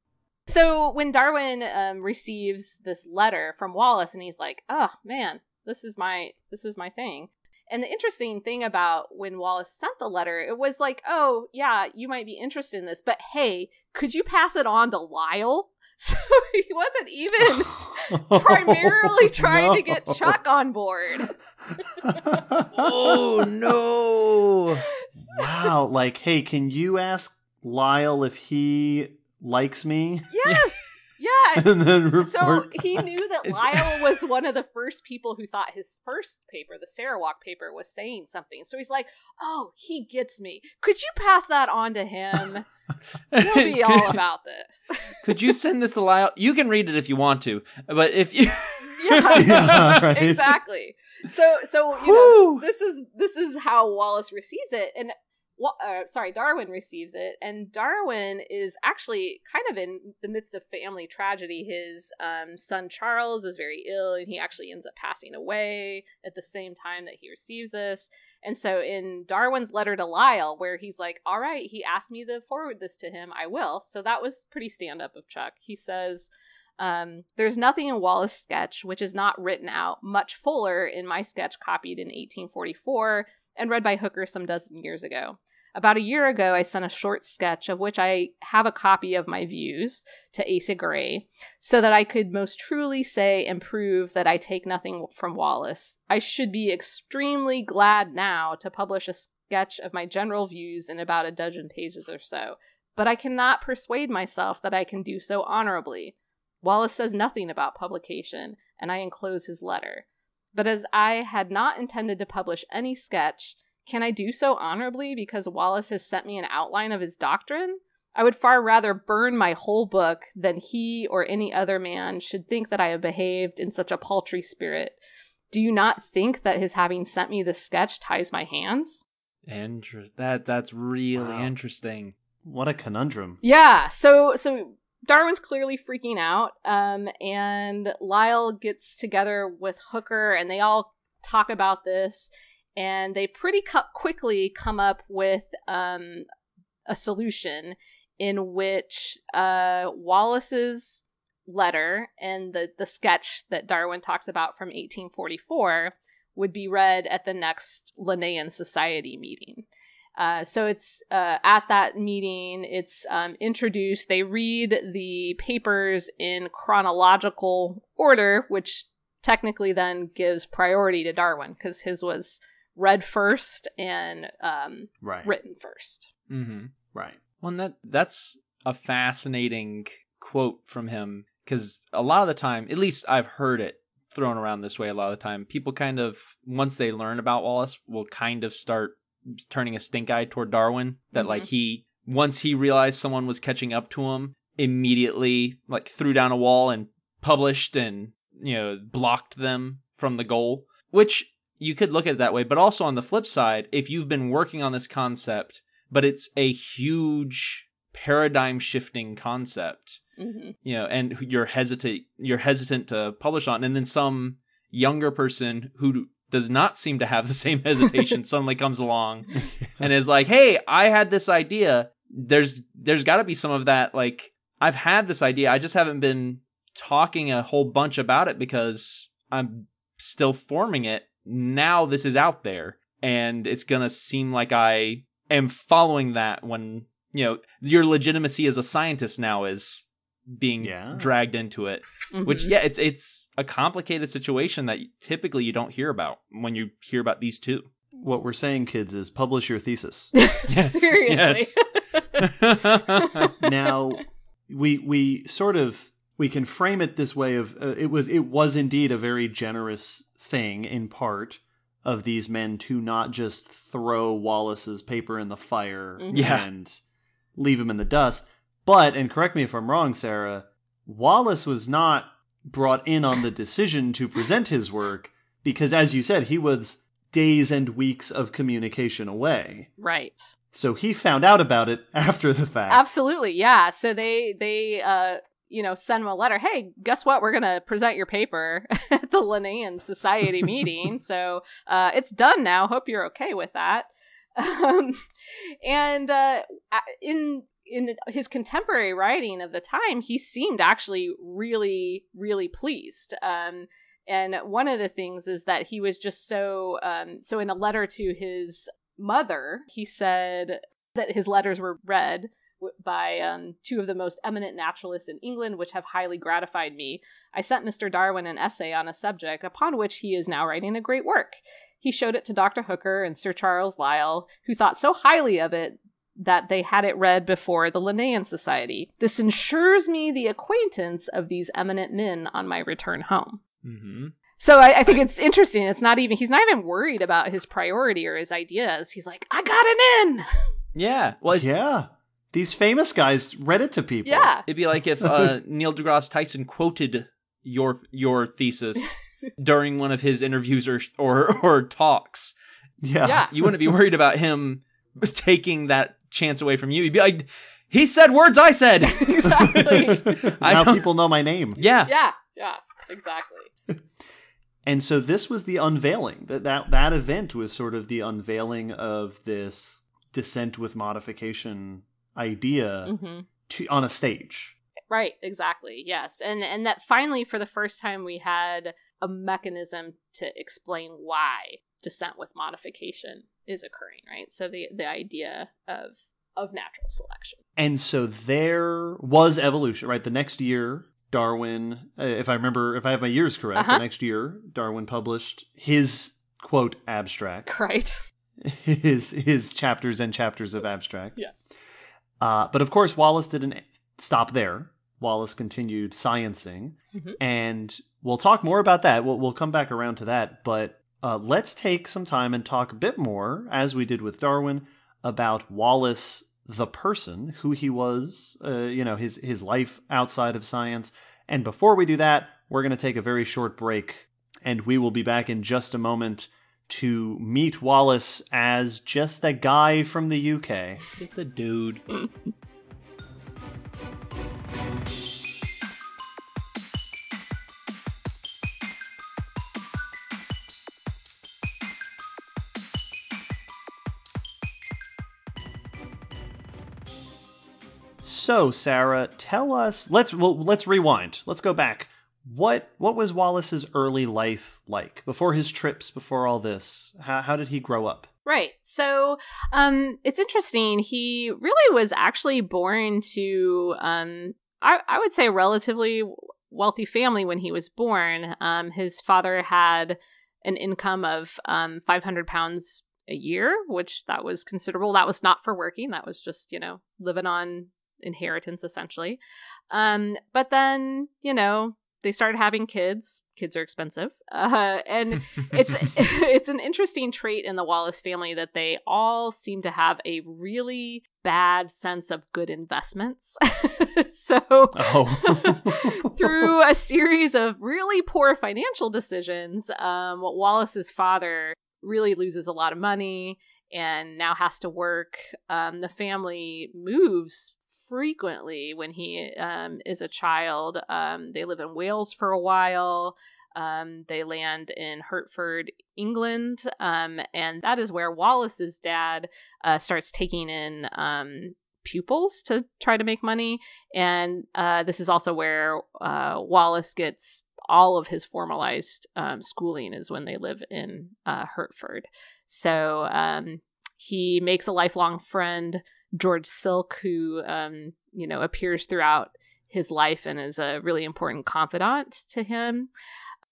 so when Darwin um, receives this letter from Wallace, and he's like, "Oh man, this is my this is my thing." And the interesting thing about when Wallace sent the letter, it was like, "Oh yeah, you might be interested in this, but hey, could you pass it on to Lyell?" So he wasn't even primarily trying to get Chuck on board. oh, no. wow, like, hey, can you ask Lyell if he likes me? Yes. Yeah. and then So he knew that Lyell was one of the first people who thought his first paper, the Sarawak paper, was saying something. So he's like, "Oh, he gets me. Could you pass that on to him? He'll be all about this." Could you send this to Lyell? You can read it if you want to, but if you. yeah, Yeah, right. exactly. So, so you know, this is this is how Wallace receives it, and uh, sorry, Darwin receives it, and Darwin is actually kind of in the midst of family tragedy. His um, son Charles is very ill, and he actually ends up passing away at the same time that he receives this. And so, in Darwin's letter to Lyell, where he's like, "All right, he asked me to forward this to him, I will." So that was pretty stand up of Chuck. He says. Um, there's nothing in Wallace's sketch which is not written out, much fuller in my sketch copied in 1844 and read by Hooker some dozen years ago. About a year ago, I sent a short sketch of which I have a copy of my views to Asa Gray, so that I could most truly say and prove that I take nothing from Wallace. I should be extremely glad now to publish a sketch of my general views in about a dozen pages or so, but I cannot persuade myself that I can do so honorably. Wallace says nothing about publication, and I enclose his letter. But as I had not intended to publish any sketch, can I do so honorably because Wallace has sent me an outline of his doctrine? I would far rather burn my whole book than he or any other man should think that I have behaved in such a paltry spirit. Do you not think that his having sent me this sketch ties my hands? Inter- that that's really Wow. interesting. What a conundrum. Yeah, so so Darwin's clearly freaking out, um, and Lyell gets together with Hooker, and they all talk about this, and they pretty cu- quickly come up with um, a solution in which uh, Wallace's letter and the the sketch that Darwin talks about from 1844 would be read at the next Linnaean Society meeting. Uh, so it's uh, at that meeting, it's um, introduced. They read the papers in chronological order, which technically then gives priority to Darwin because his was read first and um, Right. written first. Mm-hmm. Right. Well, and that that's a fascinating quote from him because a lot of the time, at least I've heard it thrown around this way. A lot of the time, people kind of once they learn about Wallace, will kind of start turning a stink eye toward Darwin. That like he once he realized someone was catching up to him, immediately like threw down a wall and published and you know blocked them from the goal, which you could look at it that way. But also on the flip side, if you've been working on this concept but it's a huge paradigm shifting concept hmm you know and you're hesitant you're hesitant to publish on and then some younger person who does not seem to have the same hesitation. Suddenly comes along and is like hey i had this idea. There's there's got to be some of that like i've had this idea. I just haven't been talking a whole bunch about it because i'm still forming it. Now this is out there and it's gonna seem like i am following that when you know your legitimacy as a scientist now is being Yeah. dragged into it which Mm-hmm. yeah it's it's a complicated situation that typically you don't hear about when you hear about these two What we're saying, kids, is publish your thesis. Yes, seriously. yes. now, we we sort of we can frame it this way: of uh, it was it was indeed a very generous thing in part of these men to not just throw Wallace's paper in the fire Mhm. Yeah. and leave him in the dust, but and correct me if I'm wrong, Sarah, Wallace was not brought in on the decision to present his work because, as you said, he was days and weeks of communication away. right. So he found out about it after the fact. Absolutely, yeah. So they they uh you know send him a letter. Hey, guess what? We're gonna present your paper at the Linnaean Society meeting. So uh, it's done now. Hope you're okay with that. Um, and uh, in in his contemporary writing of the time, he seemed actually really really pleased. Um, and one of the things is that he was just so um, so in a letter to his mother, he said that his letters were read by um, two of the most eminent naturalists in England, which have highly gratified me. I sent Mr. Darwin an essay on a subject upon which he is now writing a great work. He showed it to Dr. Hooker and Sir Charles Lyell, who thought so highly of it that they had it read before the Linnaean Society. This ensures me the acquaintance of these eminent men on my return home. mm-hmm. So I, I think it's interesting. It's not even he's not even worried about his priority or his ideas. He's like, I got an in. yeah well yeah. These famous guys read it to people. Yeah. it'd be like if uh, neil degrasse tyson quoted your your thesis during one of his interviews or or, or talks Yeah. Yeah. you wouldn't be worried about him taking that chance away from you you'd be like he said words i said Exactly. Now don't- people know my name. yeah Yeah. Yeah. Exactly. And so this was the unveiling. That that that event was sort of the unveiling of this descent with modification idea hmm to on a stage. Right. Exactly. Yes. And and that finally, for the first time, we had a mechanism to explain why descent with modification is occurring. Right. So the the idea of of natural selection. And so there was evolution, right? The next year, Darwin, uh, if I remember, if I have my years correct, Uh-huh. the next year, Darwin published his quote abstract, Right. his his chapters and chapters of abstract. Yes. Uh, but of course, Wallace didn't stop there. Wallace continued sciencing, Mhm. and we'll talk more about that. We'll, we'll come back around to that. But uh, let's take some time and talk a bit more, as we did with Darwin, about Wallace the person, who he was, uh, you know, his his life outside of science. And before we do that, we're going to take a very short break, and we will be back in just a moment to meet Wallace as just that guy from the UK. Get the dude So, Sarah, tell us. Let's well, let's rewind. Let's go back. What what was Wallace's early life like before his trips? Before all this, how how did he grow up? Right. So um, it's interesting. He really was actually born to, um, I, I would say, a relatively wealthy family when he was born. Um, his father had an income of um, 500 pounds a year, which that was considerable. That was not for working. That was just, you know, living on inheritance essentially. Um, but then, you know, they started having kids. Kids are expensive, uh, and it's it's an interesting trait in the Wallace family that they all seem to have a really bad sense of good investments. so, Oh. through a series of really poor financial decisions, um, Wallace's father really loses a lot of money and now has to work. Um, the family moves frequently when he um, is a child. Um, they live in Wales for a while. Um, they land in Hertford, England, um, and that is where Wallace's dad uh, starts taking in um, pupils to try to make money. And uh, this is also where uh, Wallace gets all of his formalized um, schooling is when they live in uh, Hertford. So um, he makes a lifelong friend, George Silk, who um, you know appears throughout his life and is a really important confidant to him.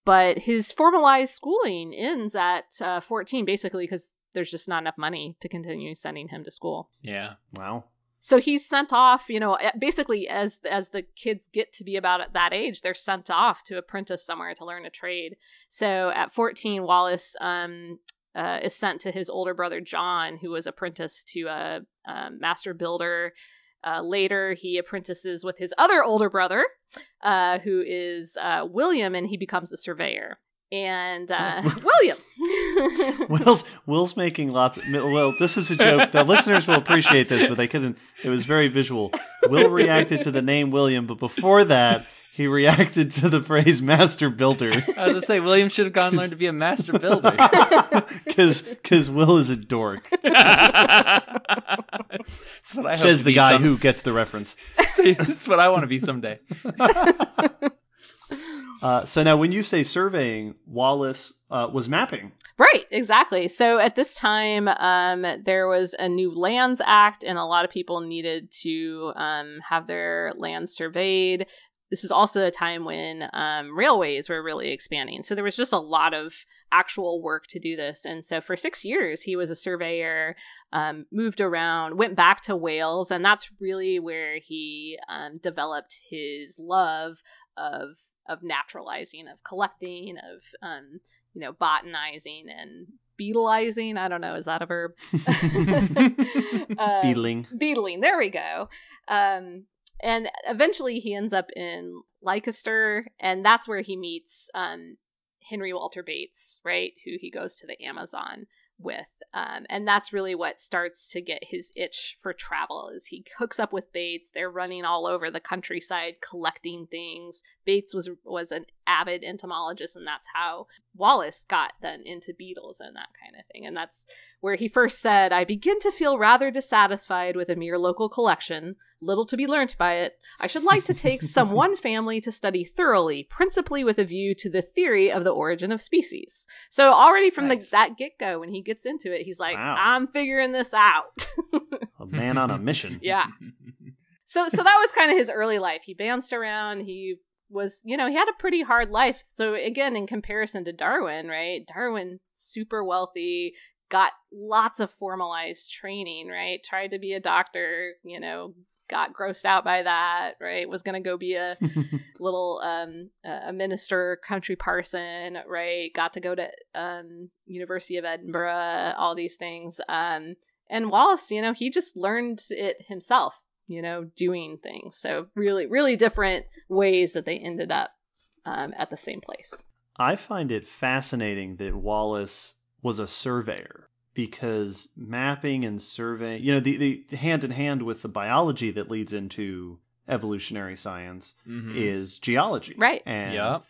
But his formalized schooling ends at uh, 14, basically because there's just not enough money to continue sending him to school. Yeah. wow. So he's sent off, you know, basically as as the kids get to be about at that age, they're sent off to apprentice somewhere to learn a trade. So at 14, Wallace um, uh, is sent to his older brother John, who was apprenticed to a, a master builder. Uh, later, he apprentices with his other older brother, uh, who is uh, William, and he becomes a surveyor. And uh, William. Will's Will's making lots. Of, well, this is a joke. The listeners will appreciate this, but they couldn't. It was very visual. Will reacted to the name William, but before that, he reacted to the phrase "master builder" I was gonna say William should have gone and learned to be a master builder. because because Will is a dork. What I Says the guy some- who gets the reference. That's what I want to be someday. Uh, so now, when you say surveying, Wallace uh, was mapping. Right, exactly. So at this time, um, there was a new Lands Act, and a lot of people needed to um, have their lands surveyed. This was also a time when um, railways were really expanding. So there was just a lot of actual work to do this. And so for six years, he was a surveyor, um, moved around, went back to Wales, and that's really where he um, developed his love of of naturalizing, of collecting, of um, you know, botanizing and beetlizing. I don't know, is that a verb? Um, Beetling. Beetling. There we go. Um, and eventually he ends up in Leicester, and that's where he meets um, Henry Walter Bates, right? Who he goes to the Amazon with. Um, and that's really what starts to get his itch for travel is he hooks up with Bates. They're running all over the countryside collecting things. Bates was was an avid entomologist, and that's how Wallace got then into beetles and that kind of thing. And that's where he first said, I begin to feel rather dissatisfied with a mere local collection, little to be learnt by it. I should like to take some one family to study thoroughly, principally with a view to the theory of the origin of species. So already from Nice. the that get go, when he gets into it, he's like, Wow. I'm figuring this out. A man on a mission. yeah. So so that was kind of his early life. He bounced around. He was, you know, he had a pretty hard life. So again, in comparison to Darwin, right? Darwin super wealthy, got lots of formalized training, right? Tried to be a doctor, you know, got grossed out by that, right? Was going to go be a little um a minister, country parson, right? Got to go to um University of Edinburgh, all these things. Um and Wallace, you know, he just learned it himself, you know, doing things. So really, really different ways that they ended up um, at the same place. I find it fascinating that Wallace was a surveyor because mapping and surveying, you know, the, the hand in hand with the biology that leads into evolutionary science Mhm. is geology. Right. And Yep.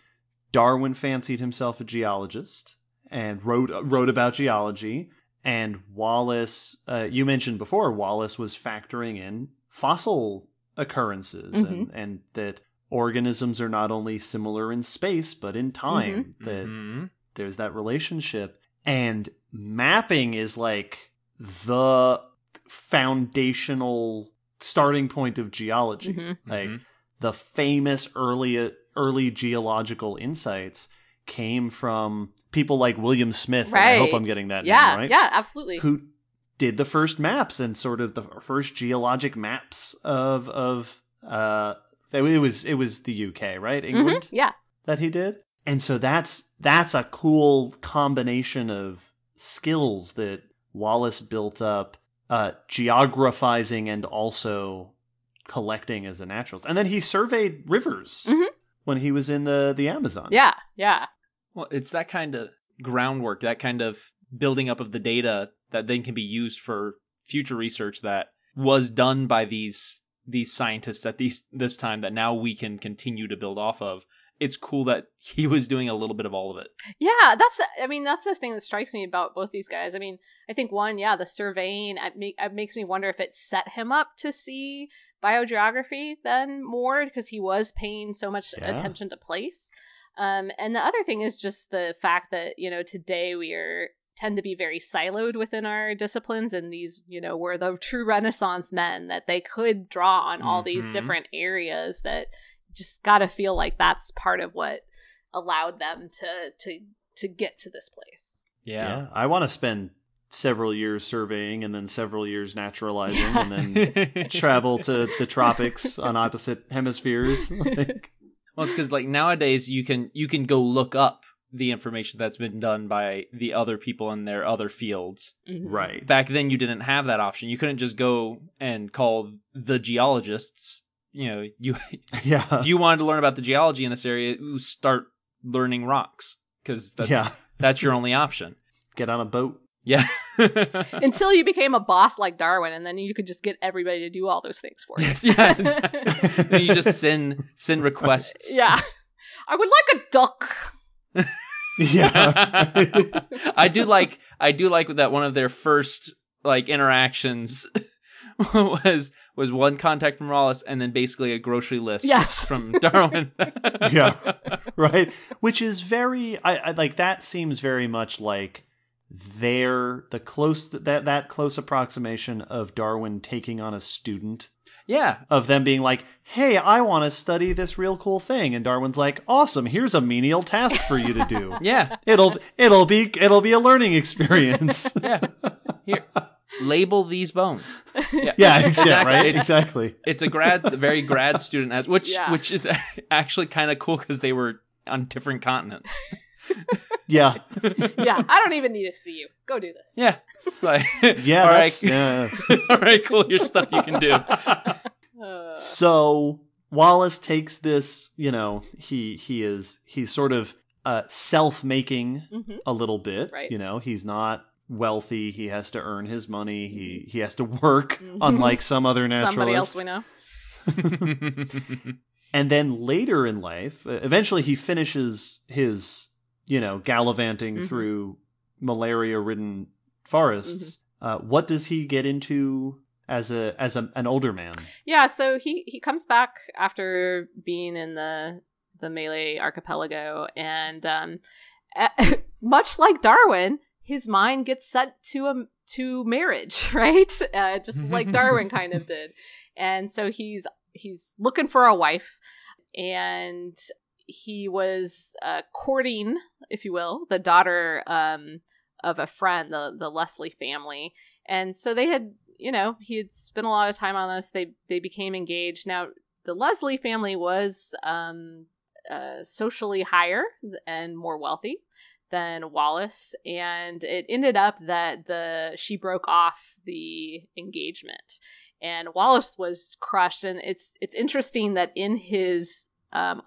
Darwin fancied himself a geologist and wrote wrote about geology. And Wallace, uh, you mentioned before, Wallace was factoring in fossil occurrences and, and that organisms are not only similar in space but in time. That Mhm. there's that relationship. And mapping is like the foundational starting point of geology. Mhm. Like Mhm. the famous early early geological insights came from people like William Smith. and I hope I'm getting that yeah, name right. yeah, absolutely. Who did the first maps and sort of the first geologic maps of of uh it was it was the UK, right? Mhm, England Yeah, that he did. And so that's that's a cool combination of skills that Wallace built up uh geographizing and also collecting as a naturalist. And then he surveyed rivers Mhm. when he was in the the Amazon. yeah, yeah. Well, it's that kind of groundwork, that kind of building up of the data that then can be used for future research that was done by these these scientists at these this time that now we can continue to build off of. It's cool that he was doing a little bit of all of it. Yeah, that's. I mean, that's the thing that strikes me about both these guys. I mean, I think one, yeah, the surveying it, make, it makes me wonder if it set him up to see biogeography then more because he was paying so much Yeah. attention to place. Um, and the other thing is just the fact that you know today we are tend to be very siloed within our disciplines and these you know were the true renaissance men that they could draw on all these Mhm. different areas that just got to feel like that's part of what allowed them to to to get to this place. Yeah. I want to spend several years surveying and then several years naturalizing and then travel to the tropics on opposite hemispheres. Like, Well, it's because like nowadays you can you can go look up the information that's been done by the other people in their other fields. Mhm. right. Back then you didn't have that option. You couldn't just go and call the geologists. You know, you Yeah. if you wanted to learn about the geology in this area, you start learning rocks because that's yeah. that's your only option. Get on a boat. Yeah. Until you became a boss like Darwin, and then you could just get everybody to do all those things for you. yes, yeah. Then you just send send requests. yeah. I would like a duck. Yeah. I do like I do like that one of their first like interactions was was one contact from Wallace and then basically a grocery list Yes. from Darwin. Yeah. right. Which is very I, I like that seems very much like their the close that that close approximation of Darwin taking on a student yeah. of them being like, "Hey, I want to study this real cool thing," and Darwin's like, "Awesome, here's a menial task for you to do. Yeah. it'll it'll be it'll be a learning experience." Yeah. Here. Label these bones. Yeah. yeah, ex- yeah, Exactly. right, It's- exactly. It's a grad very grad student as which Yeah. which is actually kind of cool cuz they were on different continents. Yeah, Yeah, I don't even need to see you. Go do this. Yeah. Like, yeah, all that's, right. yeah. all right, cool. Here's stuff you can do. Uh, So Wallace takes this, you know, he he is he's sort of uh, self-making mhm. a little bit. Right. You know, he's not wealthy. He has to earn his money. He he has to work, Mhm. unlike some other naturalists. Somebody else we know. And then later in life, uh, eventually he finishes his, you know, gallivanting Mhm. through malaria-ridden forests. Mm-hmm. Uh, what does he get into as a as a, an older man? Yeah, so he he comes back after being in the the Malay archipelago, and um, a- much like Darwin, his mind gets set to a to marriage, right? Uh, just like Darwin kind of did, and so he's he's looking for a wife, and he was uh, courting, if you will, the daughter um, of a friend, the the Leslie family, and so they had you know he had spent a lot of time on this. They they became engaged. Now the leslie family was um uh, socially higher and more wealthy than wallace. And it ended up that the she broke off the engagement. And wallace was crushed. And it's it's interesting that in his um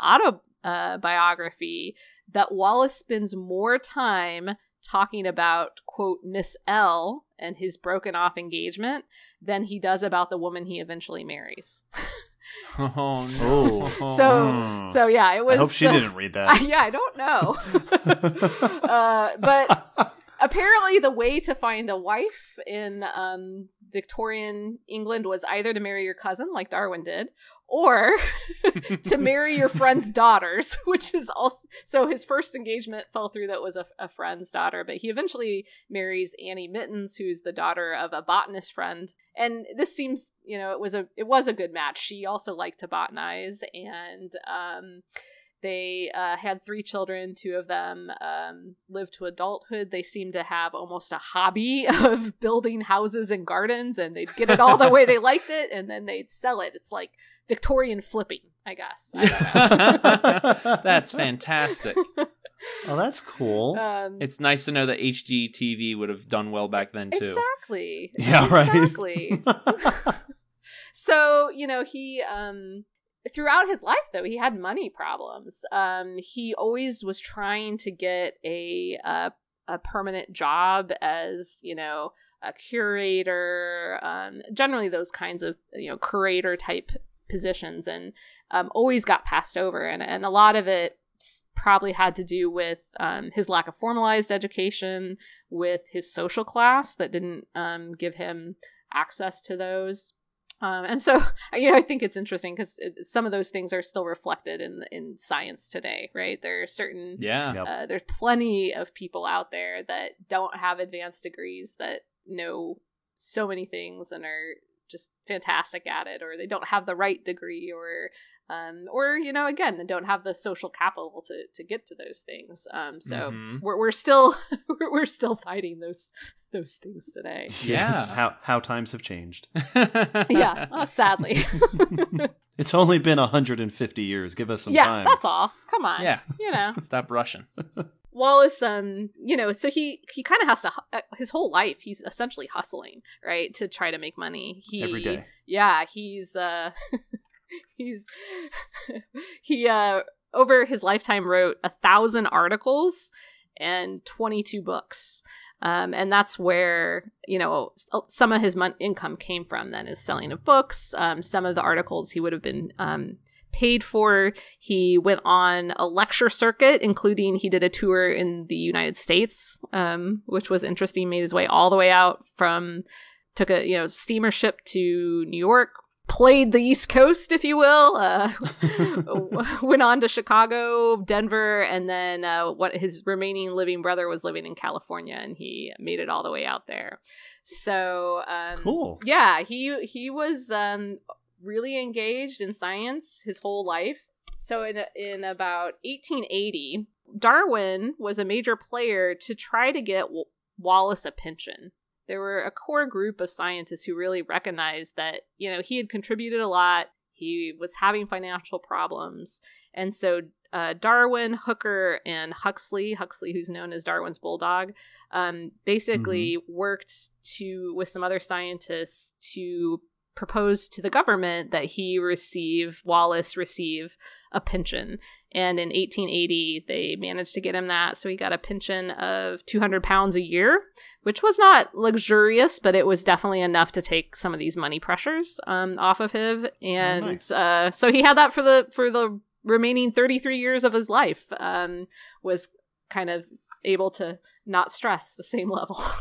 autobiography that wallace spends more time talking about quote miss l and his broken off engagement than he does about the woman he eventually marries Oh no. So- Hmm. so yeah it was I hope she uh, didn't read I, that. yeah i don't know uh, but apparently the way to find a wife in um, Victorian England was either to marry your cousin, like Darwin did, or to marry your friend's daughters, which is also so his first engagement fell through that was a, a, friend's daughter, but he eventually marries Annie Mittens, who's the daughter of a botanist friend. And this seems, you know, it was a it was a good match. She also liked to botanize and um they uh, had three children. Two of them um, lived to adulthood. They seemed to have almost a hobby of building houses and gardens, and they'd get it all the way they liked it, and then they'd sell it. It's like Victorian flipping, I guess. I that's fantastic. Oh, that's cool. Um, it's nice to know that HGTV would have done well back then too. Exactly. Yeah, right. Exactly. so you know he um throughout his life though he had money problems. Um he always was trying to get a a, permanent job as you know a curator um generally those kinds of you know curator type positions and um, always got passed over and, and a lot of it probably had to do with um, his lack of formalized education with his social class that didn't um, give him access to those um, and so, you know, I think it's interesting because it, some of those things are still reflected in in science today, right? There are certain, yeah, Yep. uh, there's plenty of people out there that don't have advanced degrees that know so many things and are just fantastic at it, or they don't have the right degree, or um, or you know, again, they don't have the social capital to to get to those things. Um, so Mhm. we're we're still we're, we're still fighting those those things today. Yeah. how how times have changed. yeah, oh, sadly. It's only been 150 years. Give us some yeah, time. that's all. Come on. Yeah. You know, Stop rushing. Wallace, um, you know, so he he kind of has to uh, his whole life he's essentially hustling, right, to try to make money. He Every day. Yeah, he's uh he's he uh over his lifetime wrote a thousand articles and 22 books. Um, and that's where you know some of his mon- income came from. Then is selling of books. Um, some of the articles he would have been um, paid for. He went on a lecture circuit, including he did a tour in the United States, um, which was interesting. Made his way all the way out from took a you know steamer ship to New York. Played the East Coast, if you will. Uh, went on to Chicago, Denver, and then uh, what his remaining living brother was living in California, and he made it all the way out there. So um, Cool. Yeah, he he was um, really engaged in science his whole life. So in in about 1880, Darwin was a major player to try to get w- Wallace a pension. There were a core group of scientists who really recognized that, you know, he had contributed a lot. He was having financial problems. And so uh, Darwin, Hooker, and Huxley, Huxley, who's known as Darwin's bulldog, um, basically worked to with some other scientists to propose to the government that he receive Wallace receive a pension. And in 1880, they managed to get him that. So he got a pension of 200 pounds a year, which was not luxurious, but it was definitely enough to take some of these money pressures um, off of him. And nice. uh, so he had that for the for the remaining 33 years of his life. Um, was kind of able to not stress the same level.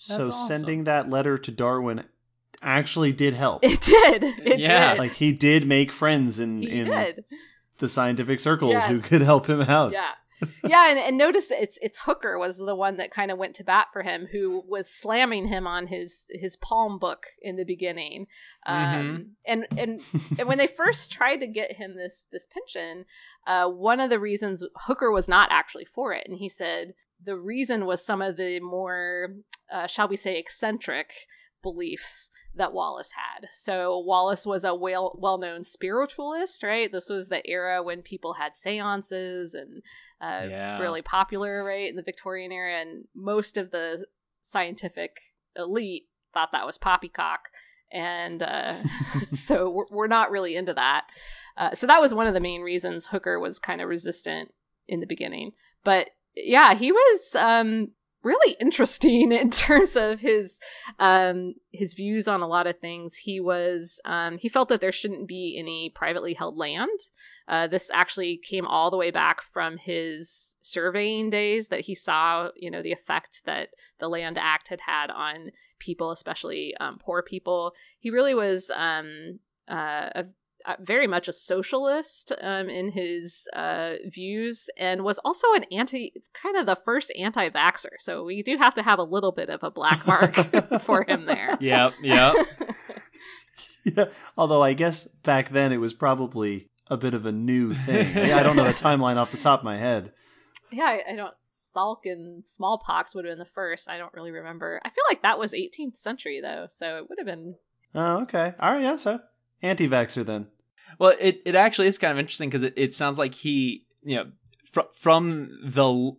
So awesome. sending that letter to Darwin actually did help. it did. It Yeah, did. like he did make friends in he in did. the scientific circles who could help him out. Yeah. yeah, and, and notice it's it's Hooker was the one that kind of went to bat for him, who was slamming him on his his palm book in the beginning. Um, And and and when they first tried to get him this this pension, uh, one of the reasons Hooker was not actually for it, and he said the reason was some of the more, uh, shall we say, eccentric beliefs that Wallace had. So Wallace was a well well known spiritualist, right? This was the era when people had seances and uh, Yeah. really popular, right, in the Victorian era, and most of the scientific elite thought that was poppycock, and uh, so we're, we're not really into that. Uh, so that was one of the main reasons Hooker was kind of resistant in the beginning. But yeah, he was um, really interesting in terms of his um his views on a lot of things. He was um he felt that there shouldn't be any privately held land. Uh, this actually came all the way back from his surveying days that he saw you know the effect that the land act had had on people especially um, poor people. He really was um uh, a very much a socialist um, in his uh, views and was also an anti, kind of the first anti vaxxer. So we do have to have a little bit of a black mark for him there. Yep, yep. yeah. Although I guess back then it was probably a bit of a new thing. I don't know the timeline off the top of my head. Yeah, I, I don't. Salk and smallpox would have been the first. I don't really remember. I feel like that was 18th century though, so it would have been. Oh, okay. All right. Yeah. So anti-vaxxer then. Well, it, it actually is kind of interesting because it, it sounds like he, you know, fr- from the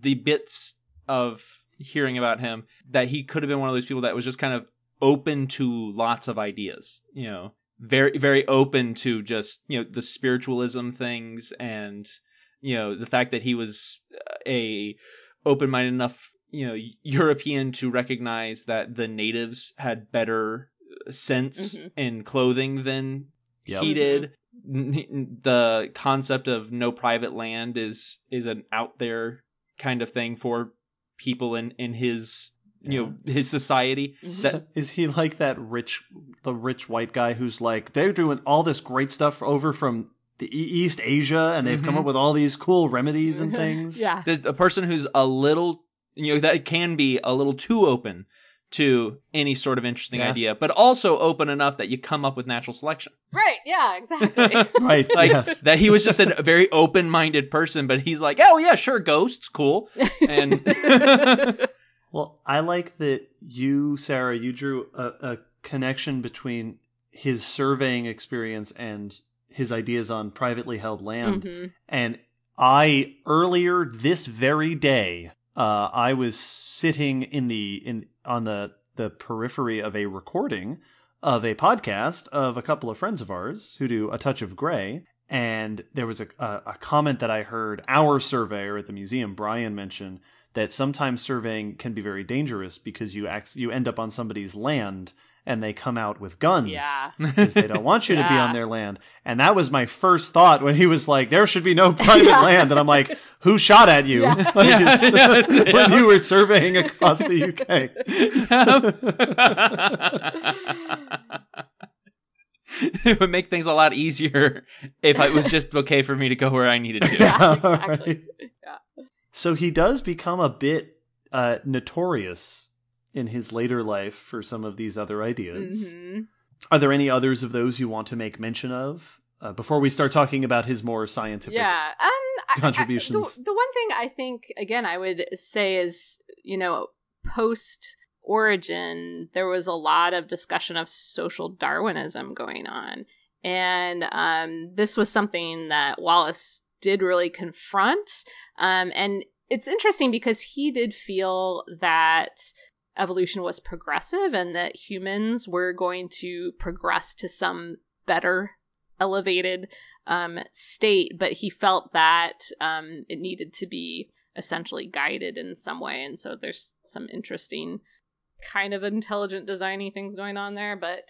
the bits of hearing about him that he could have been one of those people that was just kind of open to lots of ideas, you know, very very open to just you know the spiritualism things and you know the fact that he was uh, a open minded enough you know European to recognize that the natives had better sense Mhm. in clothing than Yep. he did. N- The concept of no private land is is an out there kind of thing for people in in his you know his society. That Is he like that rich, the rich white guy who's like they're doing all this great stuff over from the E- East Asia, and they've come Mhm. up with all these cool remedies and things? yeah. there's a person who's a little you know that can be a little too open to any sort of interesting Yeah. idea, but also open enough that you come up with natural selection. Right. Yeah. Exactly. right. Like yes. that he was just a very open-minded person, but he's like, "Oh yeah, sure, ghosts, cool." And Well, I like that you, Sarah, you drew a, a connection between his surveying experience and his ideas on privately held land. Mhm. And I earlier this very day, uh, I was sitting in the in on the the periphery of a recording of a podcast of a couple of friends of ours who do a touch of gray. And there was a, a, a comment that I heard our surveyor at the museum, Brian, mention that sometimes surveying can be very dangerous because you ac- you end up on somebody's land and they come out with guns Yeah. because they don't want you to be on their land. And that was my first thought when he was like, "There should be no private Yeah. land," and I'm like, "Who shot at you Yeah. Like, Yeah, yeah, when you were surveying across the UK?" it would make things a lot easier if it was just okay for me to go where I needed to. Yeah, All exactly. So he does become a bit uh, notorious in his later life for some of these other ideas. Mhm. Are there any others of those you want to make mention of uh, before we start talking about his more scientific? Yeah. Um. I- I- Contributions. the, the one thing I think again I would say is you know post origin there was a lot of discussion of social Darwinism going on, and um, this was something that Wallace did really confront. Um, and it's interesting because he did feel that evolution was progressive and that humans were going to progress to some better elevated um, state, but he felt that um, it needed to be essentially guided in some way. And so there's some interesting kind of intelligent designy things going on there. But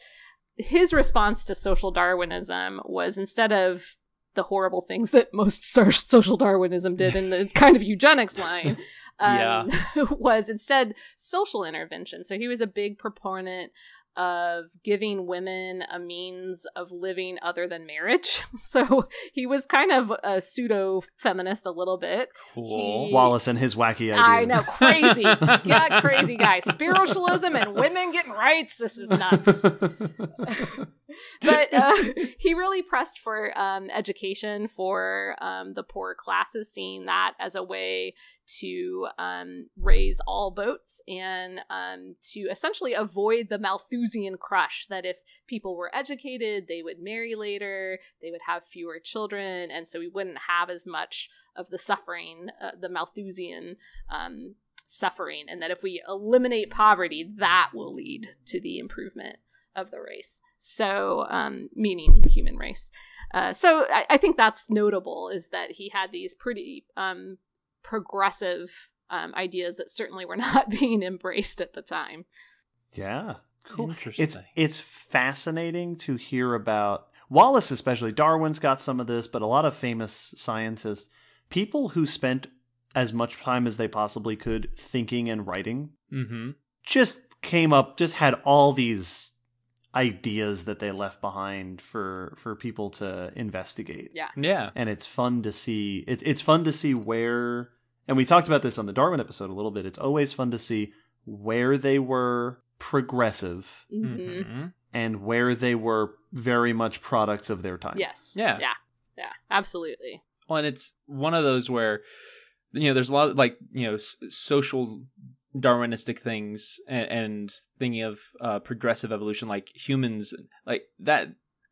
his response to social Darwinism was instead of the horrible things that most social Darwinism did in the kind of eugenics line, um, was instead social intervention. So he was a big proponent of giving women a means of living other than marriage. So he was kind of a pseudo feminist a little bit. Cool. He- Wallace and his wacky ideas. I know, crazy, yeah, crazy guy. Spiritualism and women getting rights. This is nuts. but uh, he really pressed for um, education for um, the poor classes, seeing that as a way to um, raise all boats and um, to essentially avoid the Malthusian crush that if people were educated, they would marry later, they would have fewer children, and so we wouldn't have as much of the suffering, uh, the Malthusian um, suffering, and that if we eliminate poverty, that will lead to the improvement of the race. So, um, meaning the human race. Uh, so I, I think that's notable is that he had these pretty um, progressive um, ideas that certainly were not being embraced at the time. Yeah. Cool. Interesting. It's it's fascinating to hear about Wallace especially. Darwin's got some of this, but a lot of famous scientists, people who spent as much time as they possibly could thinking and writing, mm-hmm. just came up, just had all these ideas that they left behind for for people to investigate. Yeah. Yeah. And it's fun to see it's it's fun to see where and we talked about this on the Darwin episode a little bit. It's always fun to see where they were progressive Mhm. Mm-hmm. and where they were very much products of their time. Yes. Yeah. Yeah. Yeah. Absolutely. Well, and it's one of those where you know there's a lot of like you know s- social Darwinistic things and, and thinking of uh, progressive evolution, like humans, like that.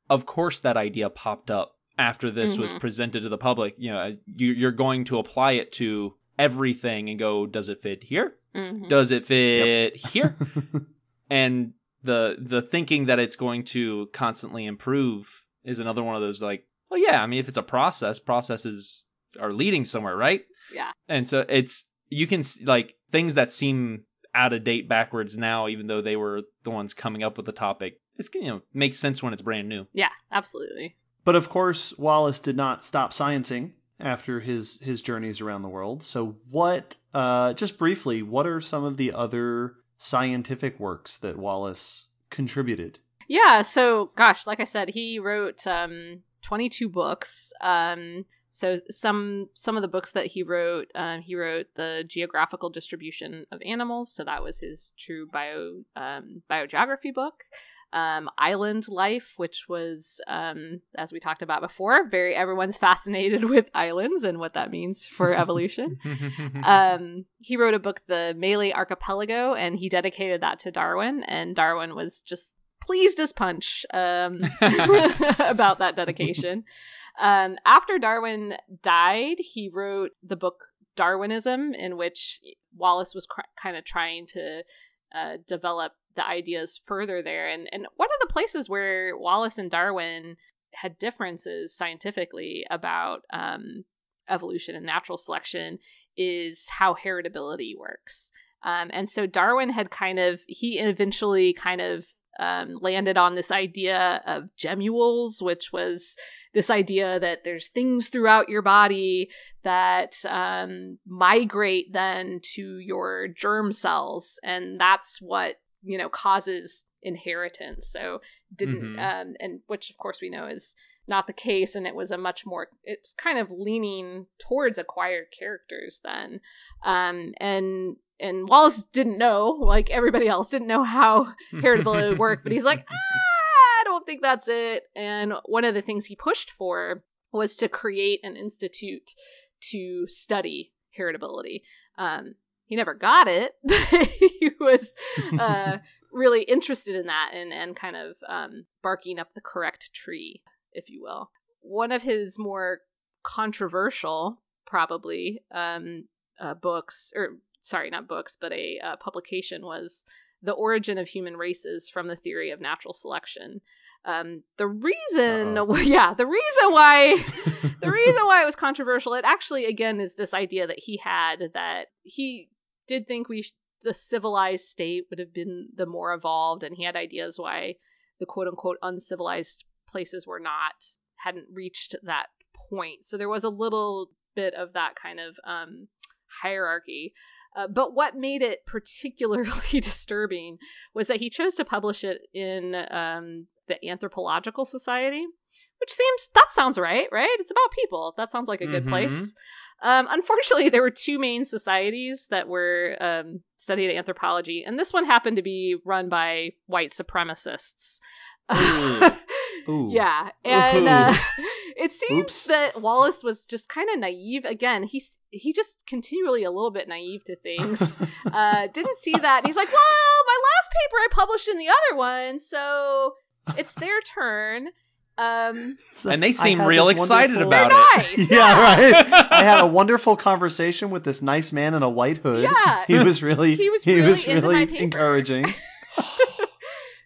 Of course, that idea popped up after this was Mhm. presented to the public. You know, you're going to apply it to everything and go, does it fit here? Mhm. Does it fit here? and the the thinking that it's going to constantly improve is another one of those like well yeah i mean if it's a process processes are leading somewhere right Yeah. and so it's you can s- like things that seem out of date backwards now even though they were the ones coming up with the topic it's you know makes sense when it's brand new Yeah. Absolutely. But of course, Wallace did not stop sciencing after his his journeys around the world. So what uh just briefly, what are some of the other scientific works that Wallace contributed? Yeah, so gosh, like I said, he wrote um 22 books. Um so some some of the books that he wrote, um, he wrote the geographical distribution of animals, so that was his true bio um, biogeography book. Um, Island Life, which was, um, as we talked about before, very everyone's fascinated with islands and what that means for evolution. um, he wrote a book, The Malay Archipelago, and he dedicated that to Darwin. And Darwin was just pleased as punch um, about that dedication. Um, after Darwin died, he wrote the book Darwinism, in which Wallace was cr- kind of trying to uh, develop the ideas further there. And and one of the places where Wallace and Darwin had differences scientifically about um, evolution and natural selection is how heritability works. Um, and so Darwin had kind of he eventually kind of um, landed on this idea of gemmules, which was this idea that there's things throughout your body that um, migrate then to your germ cells, and that's what you know causes inheritance. So didn't Mhm. um, and which of course we know is not the case, and it was a much more it's kind of leaning towards acquired characters then, um, and and Wallace didn't know, like everybody else, didn't know how heritability would work, but he's like, ah, I don't think that's it. And one of the things he pushed for was to create an institute to study heritability. Um, he never got it, but he was uh, really interested in that and, and kind of um, barking up the correct tree, if you will. One of his more controversial, probably, um, uh, books, or sorry, not books, but a uh, publication was The Origin of Human Races from the Theory of Natural Selection. Um, the reason, Uh-oh. yeah, the reason why the reason why it was controversial, it actually again is this idea that he had that he did think we sh- the civilized state would have been the more evolved, and he had ideas why the quote unquote uncivilized places were not hadn't reached that point. So there was a little bit of that kind of um, hierarchy. Uh, but what made it particularly disturbing was that he chose to publish it in um, the Anthropological Society, which seems that sounds right, right? It's about people. That sounds like a good Mhm. place. Um, unfortunately, there were two main societies that were um, studied anthropology, and this one happened to be run by white supremacists. Ooh. Ooh. yeah, and uh, it seems Oops. that Wallace was just kind of naive. Again, he's he just continually a little bit naive to things. uh, didn't see that. And he's like, well, my last paper I published in the other one, so it's their turn. Um, And they seem real excited about it. nice. yeah, right. I had a wonderful conversation with this nice man in a white hood. Yeah. he was really He was he really was really encouraging.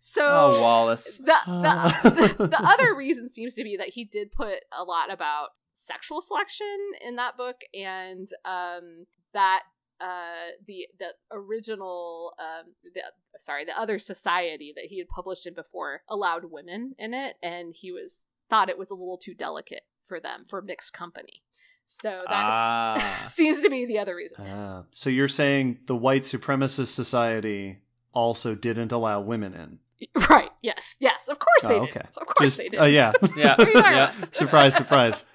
So oh, Wallace. the, the, the the other reason seems to be that he did put a lot about sexual selection in that book and um that uh, the the original um, the sorry the other society that he had published in before allowed women in it, and he was thought it was a little too delicate for them for mixed company. So that Ah. seems to be the other reason. Ah, so you're saying the white supremacist society also didn't allow women in? Right? Yes. Yes. Of course they Oh, did. okay. Of course Just, they did. oh yeah. yeah. What are you talking yeah. surprise, surprise.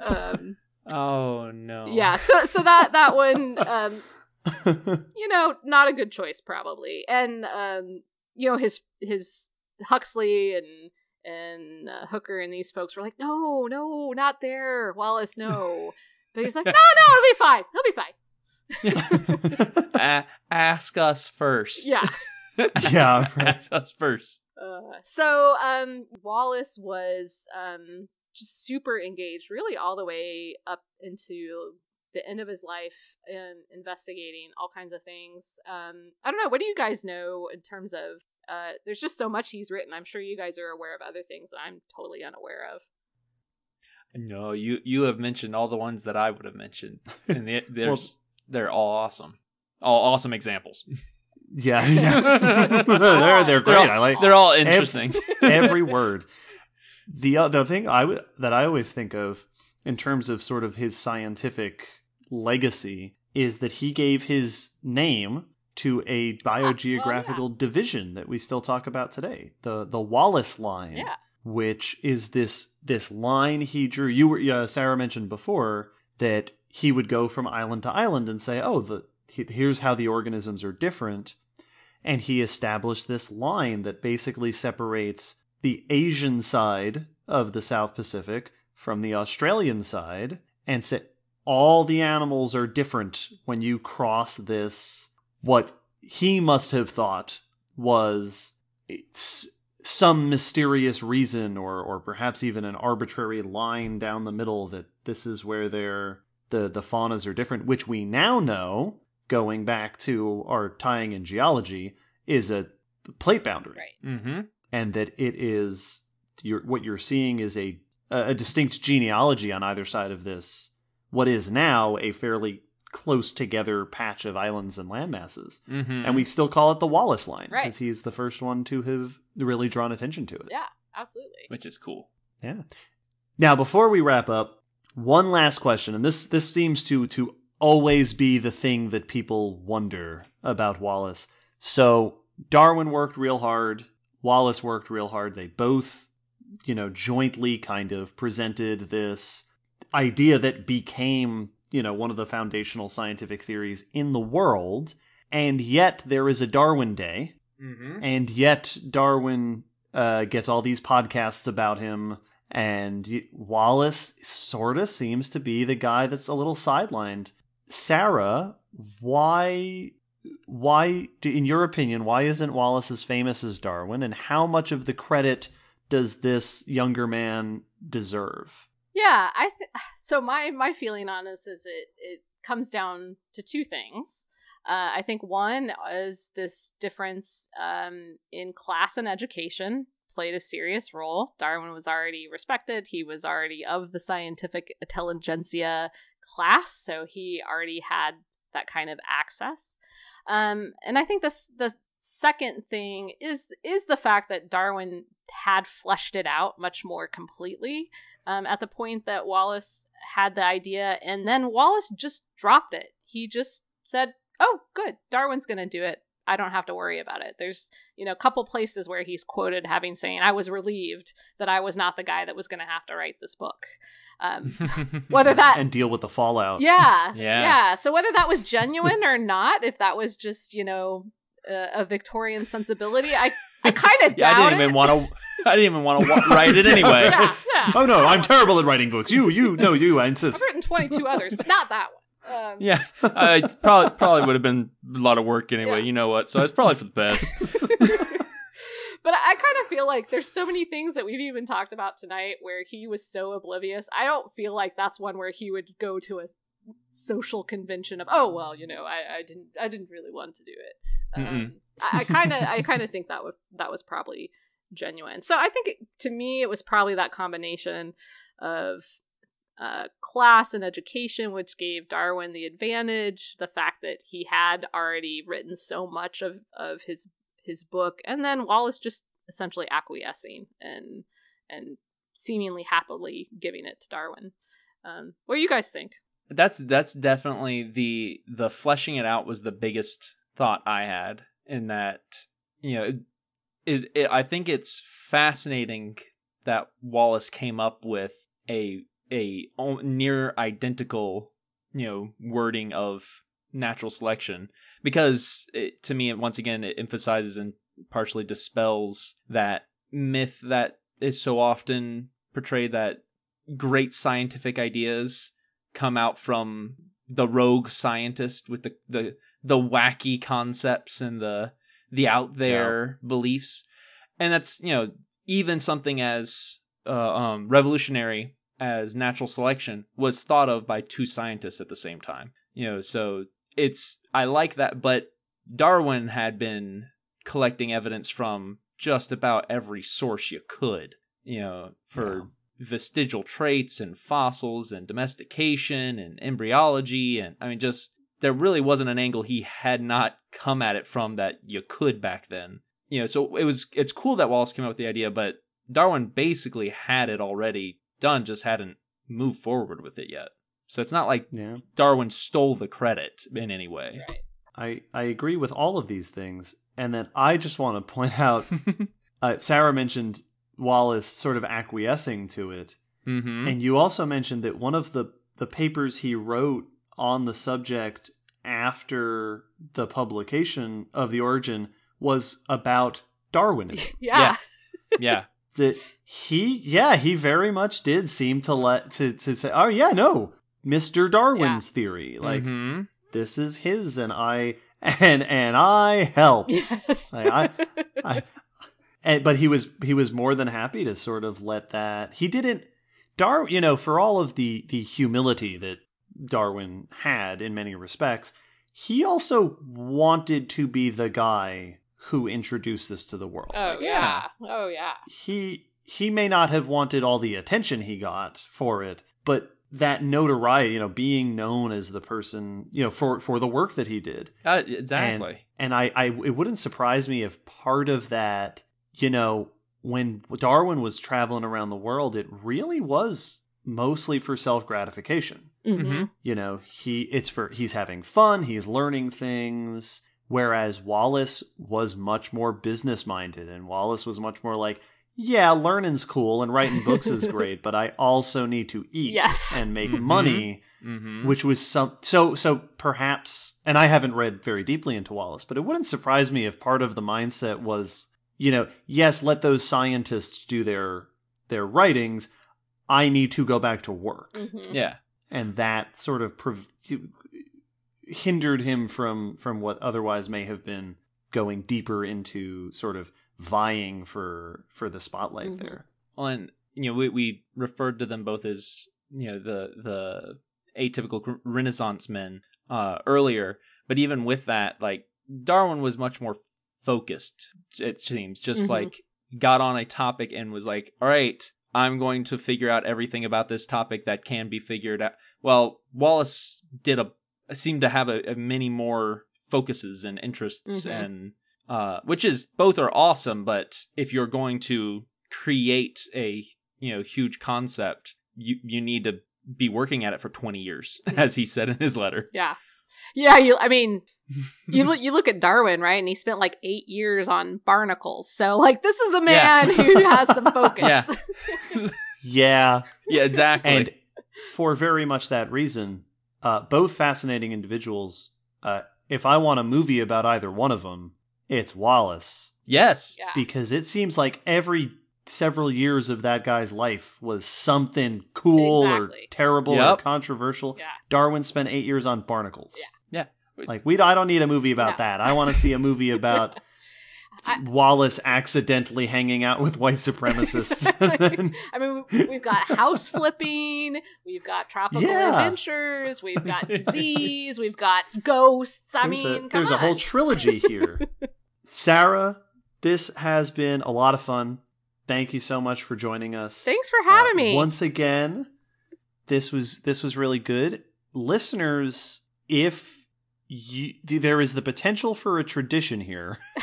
um, Oh no. yeah. So so that that one, um, you know, not a good choice probably, and um, you know his his Huxley and and uh, Hooker and these folks were like, no, no, not there, Wallace, no. But he's like, no, no, it'll be fine. He'll be fine. A- ask us first. Yeah. Yeah, right. ask us first. Uh, so um, Wallace was um, just super engaged, really all the way up into the end of his life, and investigating all kinds of things. Um, I don't know. What do you guys know in terms of? Uh, there's just so much he's written. I'm sure you guys are aware of other things that I'm totally unaware of. No, you you have mentioned all the ones that I would have mentioned, and they, there's they're all awesome, all awesome examples. yeah, yeah. they're they're great. all- I like They're all interesting. every word. The other thing I w- that I always think of in terms of sort of his scientific legacy is that he gave his name to a biogeographical division that we still talk about today, the the Wallace line, Yeah. which is this this line he drew. You were uh, Sarah mentioned before that he would go from island to island and say, "Oh, the here's how the organisms are different." and he established this line that basically separates the Asian side of the South Pacific from the Australian side and said all the animals are different when you cross this what he must have thought was s- some mysterious reason or or perhaps even an arbitrary line down the middle that this is where they're the the faunas are different which we now know going back to our tying in geology is a plate boundary Right. mm-hmm. And that it is you're, what you're seeing is a a distinct genealogy on either side of this what is now a fairly close together patch of islands and landmasses Mm-hmm. and we still call it the Wallace line Right. because he's the first one to have really drawn attention to it Yeah. Absolutely. which is cool. yeah. Now, before we wrap up, one last question, and this this seems to to always be the thing that people wonder about Wallace. So Darwin worked real hard. Wallace worked real hard. They both, you know, jointly kind of presented this idea that became, you know, one of the foundational scientific theories in the world. And yet there is a Darwin Day Mm-hmm. and yet Darwin uh, gets all these podcasts about him, and Wallace sort of seems to be the guy that's a little sidelined. Sarah, why, why, in your opinion, why isn't Wallace as famous as Darwin, and how much of the credit does this younger man deserve? Yeah, I th- so my my feeling on this is it it comes down to two things. Uh, I think one is this difference um, in class and education played a serious role. Darwin was already respected; he was already of the scientific intelligentsia class, so he already had that kind of access. Um, and I think this the second thing is is the fact that Darwin had fleshed it out much more completely um, at the point that Wallace had the idea, and then Wallace just dropped it. He just said, "Oh, good, Darwin's going to do it. I don't have to worry about it." There's, you know, a couple places where he's quoted having saying, "I was relieved that I was not the guy that was going to have to write this book." Um, whether that and deal with the fallout. yeah, Yeah. yeah. So whether that was genuine or not, if that was just you know a, a Victorian sensibility, I I kind of yeah, doubt I didn't even want to. I didn't even want to write it anyway. yeah, yeah. Oh no, I'm terrible at writing books. You, you, no, you. I insist. I've written 22 others, but not that one. Um, Yeah, I probably probably would have been a lot of work anyway. You know what? So it's probably for the best. But I kind of feel like there's so many things that we've even talked about tonight where he was so oblivious. I don't feel like that's one where he would go to a social convention of, oh well, you know, I, I didn't I didn't really want to do it. Um, I kind of I kind of think that was that was probably genuine. So I think it, to me it was probably that combination of uh, class and education, which gave Darwin the advantage. The fact that he had already written so much of, of his his book, and then Wallace just essentially acquiescing and and seemingly happily giving it to Darwin. Um, what do you guys think? That's that's definitely the the fleshing it out was the biggest thought I had in that you know it, it, I think it's fascinating that Wallace came up with a a near identical you know wording of natural selection because it, to me it, once again it emphasizes and partially dispels that myth that is so often portrayed that great scientific ideas come out from the rogue scientist with the the the wacky concepts and the the out there yeah. beliefs and that's you know even something as uh, um, revolutionary as natural selection was thought of by two scientists at the same time you know so it's i like that but darwin had been collecting evidence from just about every source you could you know for yeah vestigial traits and fossils and domestication and embryology and I mean just there really wasn't an angle he had not come at it from that you could back then. You know, so it was it's cool that Wallace came up with the idea, but Darwin basically had it already done, just hadn't moved forward with it yet. So it's not like yeah. Darwin stole the credit in any way. Right. I I agree with all of these things, and then I just want to point out. uh, Sarah mentioned Wallace sort of acquiescing to it. Mm-hmm. And you also mentioned that one of the, the papers he wrote on the subject after the publication of the origin was about Darwinism. yeah. Yeah. yeah. that he yeah, he very much did seem to let to to say, Oh yeah, no. Mr. Darwin's yeah. theory. Like mm-hmm. this is his and I and and I helped. like, I, I and, but he was he was more than happy to sort of let that. He didn't Dar, you know, for all of the the humility that Darwin had in many respects, he also wanted to be the guy who introduced this to the world. Oh yeah. Oh yeah. He he may not have wanted all the attention he got for it, but that notoriety, you know, being known as the person, you know, for for the work that he did. Uh, exactly. And, and I, I, it wouldn't surprise me if part of that you know, when Darwin was traveling around the world, it really was mostly for self gratification. Mm-hmm. You know, he it's for he's having fun, he's learning things. Whereas Wallace was much more business minded, and Wallace was much more like, yeah, learning's cool and writing books is great, but I also need to eat yes. and make mm-hmm. money, mm-hmm. which was some so so perhaps. And I haven't read very deeply into Wallace, but it wouldn't surprise me if part of the mindset was you know, yes, let those scientists do their their writings. I need to go back to work. Mm-hmm. Yeah, and that sort of prov- hindered him from from what otherwise may have been going deeper into sort of vying for for the spotlight mm-hmm. there. Well, and you know, we we referred to them both as you know the the atypical Renaissance men uh, earlier, but even with that, like Darwin was much more focused it seems just mm-hmm. like got on a topic and was like all right i'm going to figure out everything about this topic that can be figured out well wallace did a seemed to have a, a many more focuses and interests mm-hmm. and uh which is both are awesome but if you're going to create a you know huge concept you you need to be working at it for 20 years as he said in his letter yeah yeah, you. I mean, you look. You look at Darwin, right? And he spent like eight years on barnacles. So, like, this is a man yeah. who has some focus. Yeah. yeah. Yeah. Exactly. And for very much that reason, uh, both fascinating individuals. Uh, if I want a movie about either one of them, it's Wallace. Yes. Yeah. Because it seems like every several years of that guy's life was something cool exactly. or terrible yep. or controversial. Yeah. Darwin spent eight years on barnacles. Yeah. yeah. Like we, I don't need a movie about no. that. I want to see a movie about I, Wallace accidentally hanging out with white supremacists. I mean, we've got house flipping, we've got tropical yeah. adventures, we've got disease, we've got ghosts. I there's mean, a, there's on. a whole trilogy here. Sarah, this has been a lot of fun thank you so much for joining us. Thanks for having uh, me. Once again, This was this was really good. Listeners, if you, there is the potential for a tradition here.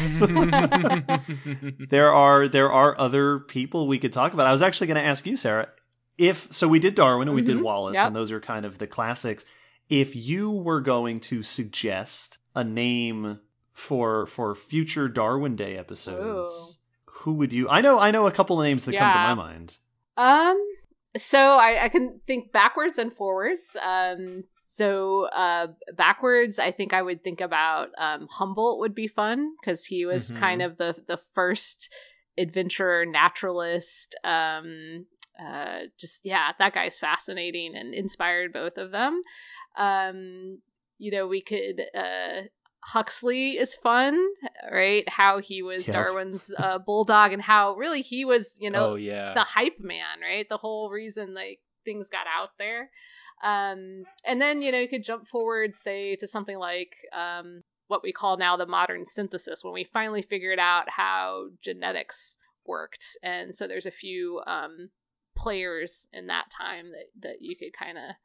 there are there are other people we could talk about. I was actually going to ask you, Sarah, if so we did Darwin and we did Mhm. Wallace, Yep. and those are kind of the classics. If you were going to suggest a name for for future Darwin Day episodes, who would you? I know I know a couple of names that come to my mind. Um, so I, I can think backwards and forwards. Um, so uh, backwards, I think I would think about um, Humboldt would be fun because he was Mhm. kind of the the first adventurer naturalist. Um, uh, just yeah, that guy's fascinating and inspired both of them. Um, you know, we could uh Huxley is fun, right? How he was Yeah. Darwin's uh, bulldog, and how really he was, you know, oh yeah. the hype man, right? The whole reason like things got out there. Um, and then you know you could jump forward, say to something like um, what we call now the modern synthesis, when we finally figured out how genetics worked, and so there's a few um, players in that time that that you could kind of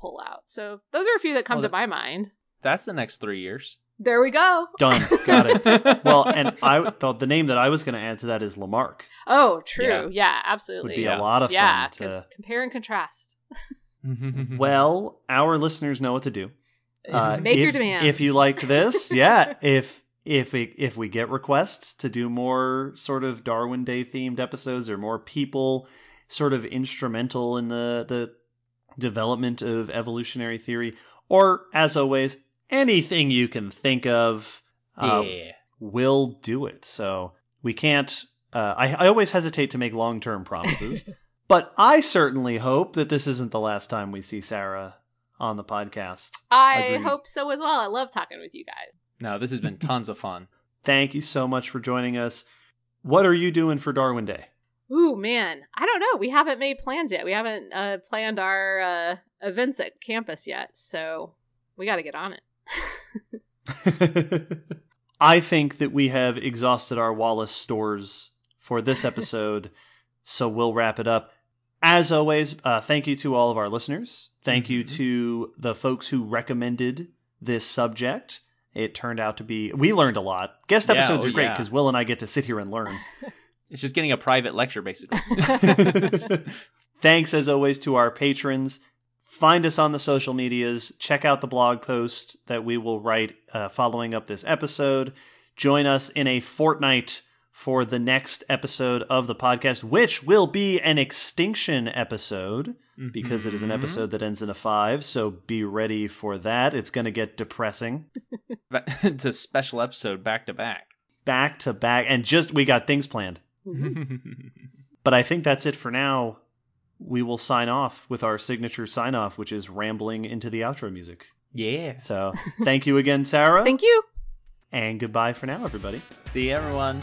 pull out. So those are a few that come Well, to that- my mind. That's the next three years. There we go. Done, got it. well, and I thought the name that I was going to add to that is Lamarck. Oh, true. Yeah. Yeah, Would absolutely. be Yeah. a lot of fun yeah, to. co- compare and contrast. Well, our listeners know what to do. Uh, Make your if- demands. If you liked this, yeah. If if we, if we get requests to do more sort of Darwin Day themed episodes or more people sort of instrumental in the the development of evolutionary theory, or as always, anything you can think of, uh, yeah. we'll do it. So we can't. Uh, I, I always hesitate to make long term promises, but I certainly hope that this isn't the last time we see Sarah on the podcast. I Agreed. hope so as well. I love talking with you guys. No, this has been tons of fun. Thank you so much for joining us. What are you doing for Darwin Day? Ooh, man. I don't know. We haven't made plans yet. We haven't uh, planned our uh, events at campus yet. So we got to get on it. I think that we have exhausted our Wallace stores for this episode, so we'll wrap it up. As always, uh, thank you to all of our listeners. Thank you Mhm. to the folks who recommended this subject. It turned out to be, we learned a lot. Guest Yeah, episodes oh, are great yeah. because Will and I get to sit here and learn. It's just getting a private lecture, basically. Thanks, as always, to our patrons. Find us on the social medias. Check out the blog post that we will write uh, following up this episode. Join us in a fortnight for the next episode of the podcast, which will be an extinction episode because it is an Mhm. episode that ends in a five. So be ready for that. It's going to get depressing. it's a special episode back to back. Back to back. And just, we got things planned. But I think that's it for now. We will sign off with our signature sign off, which is rambling into the outro music. yeah. So thank you again, Sarah. Thank you. and goodbye for now, everybody. See you, everyone.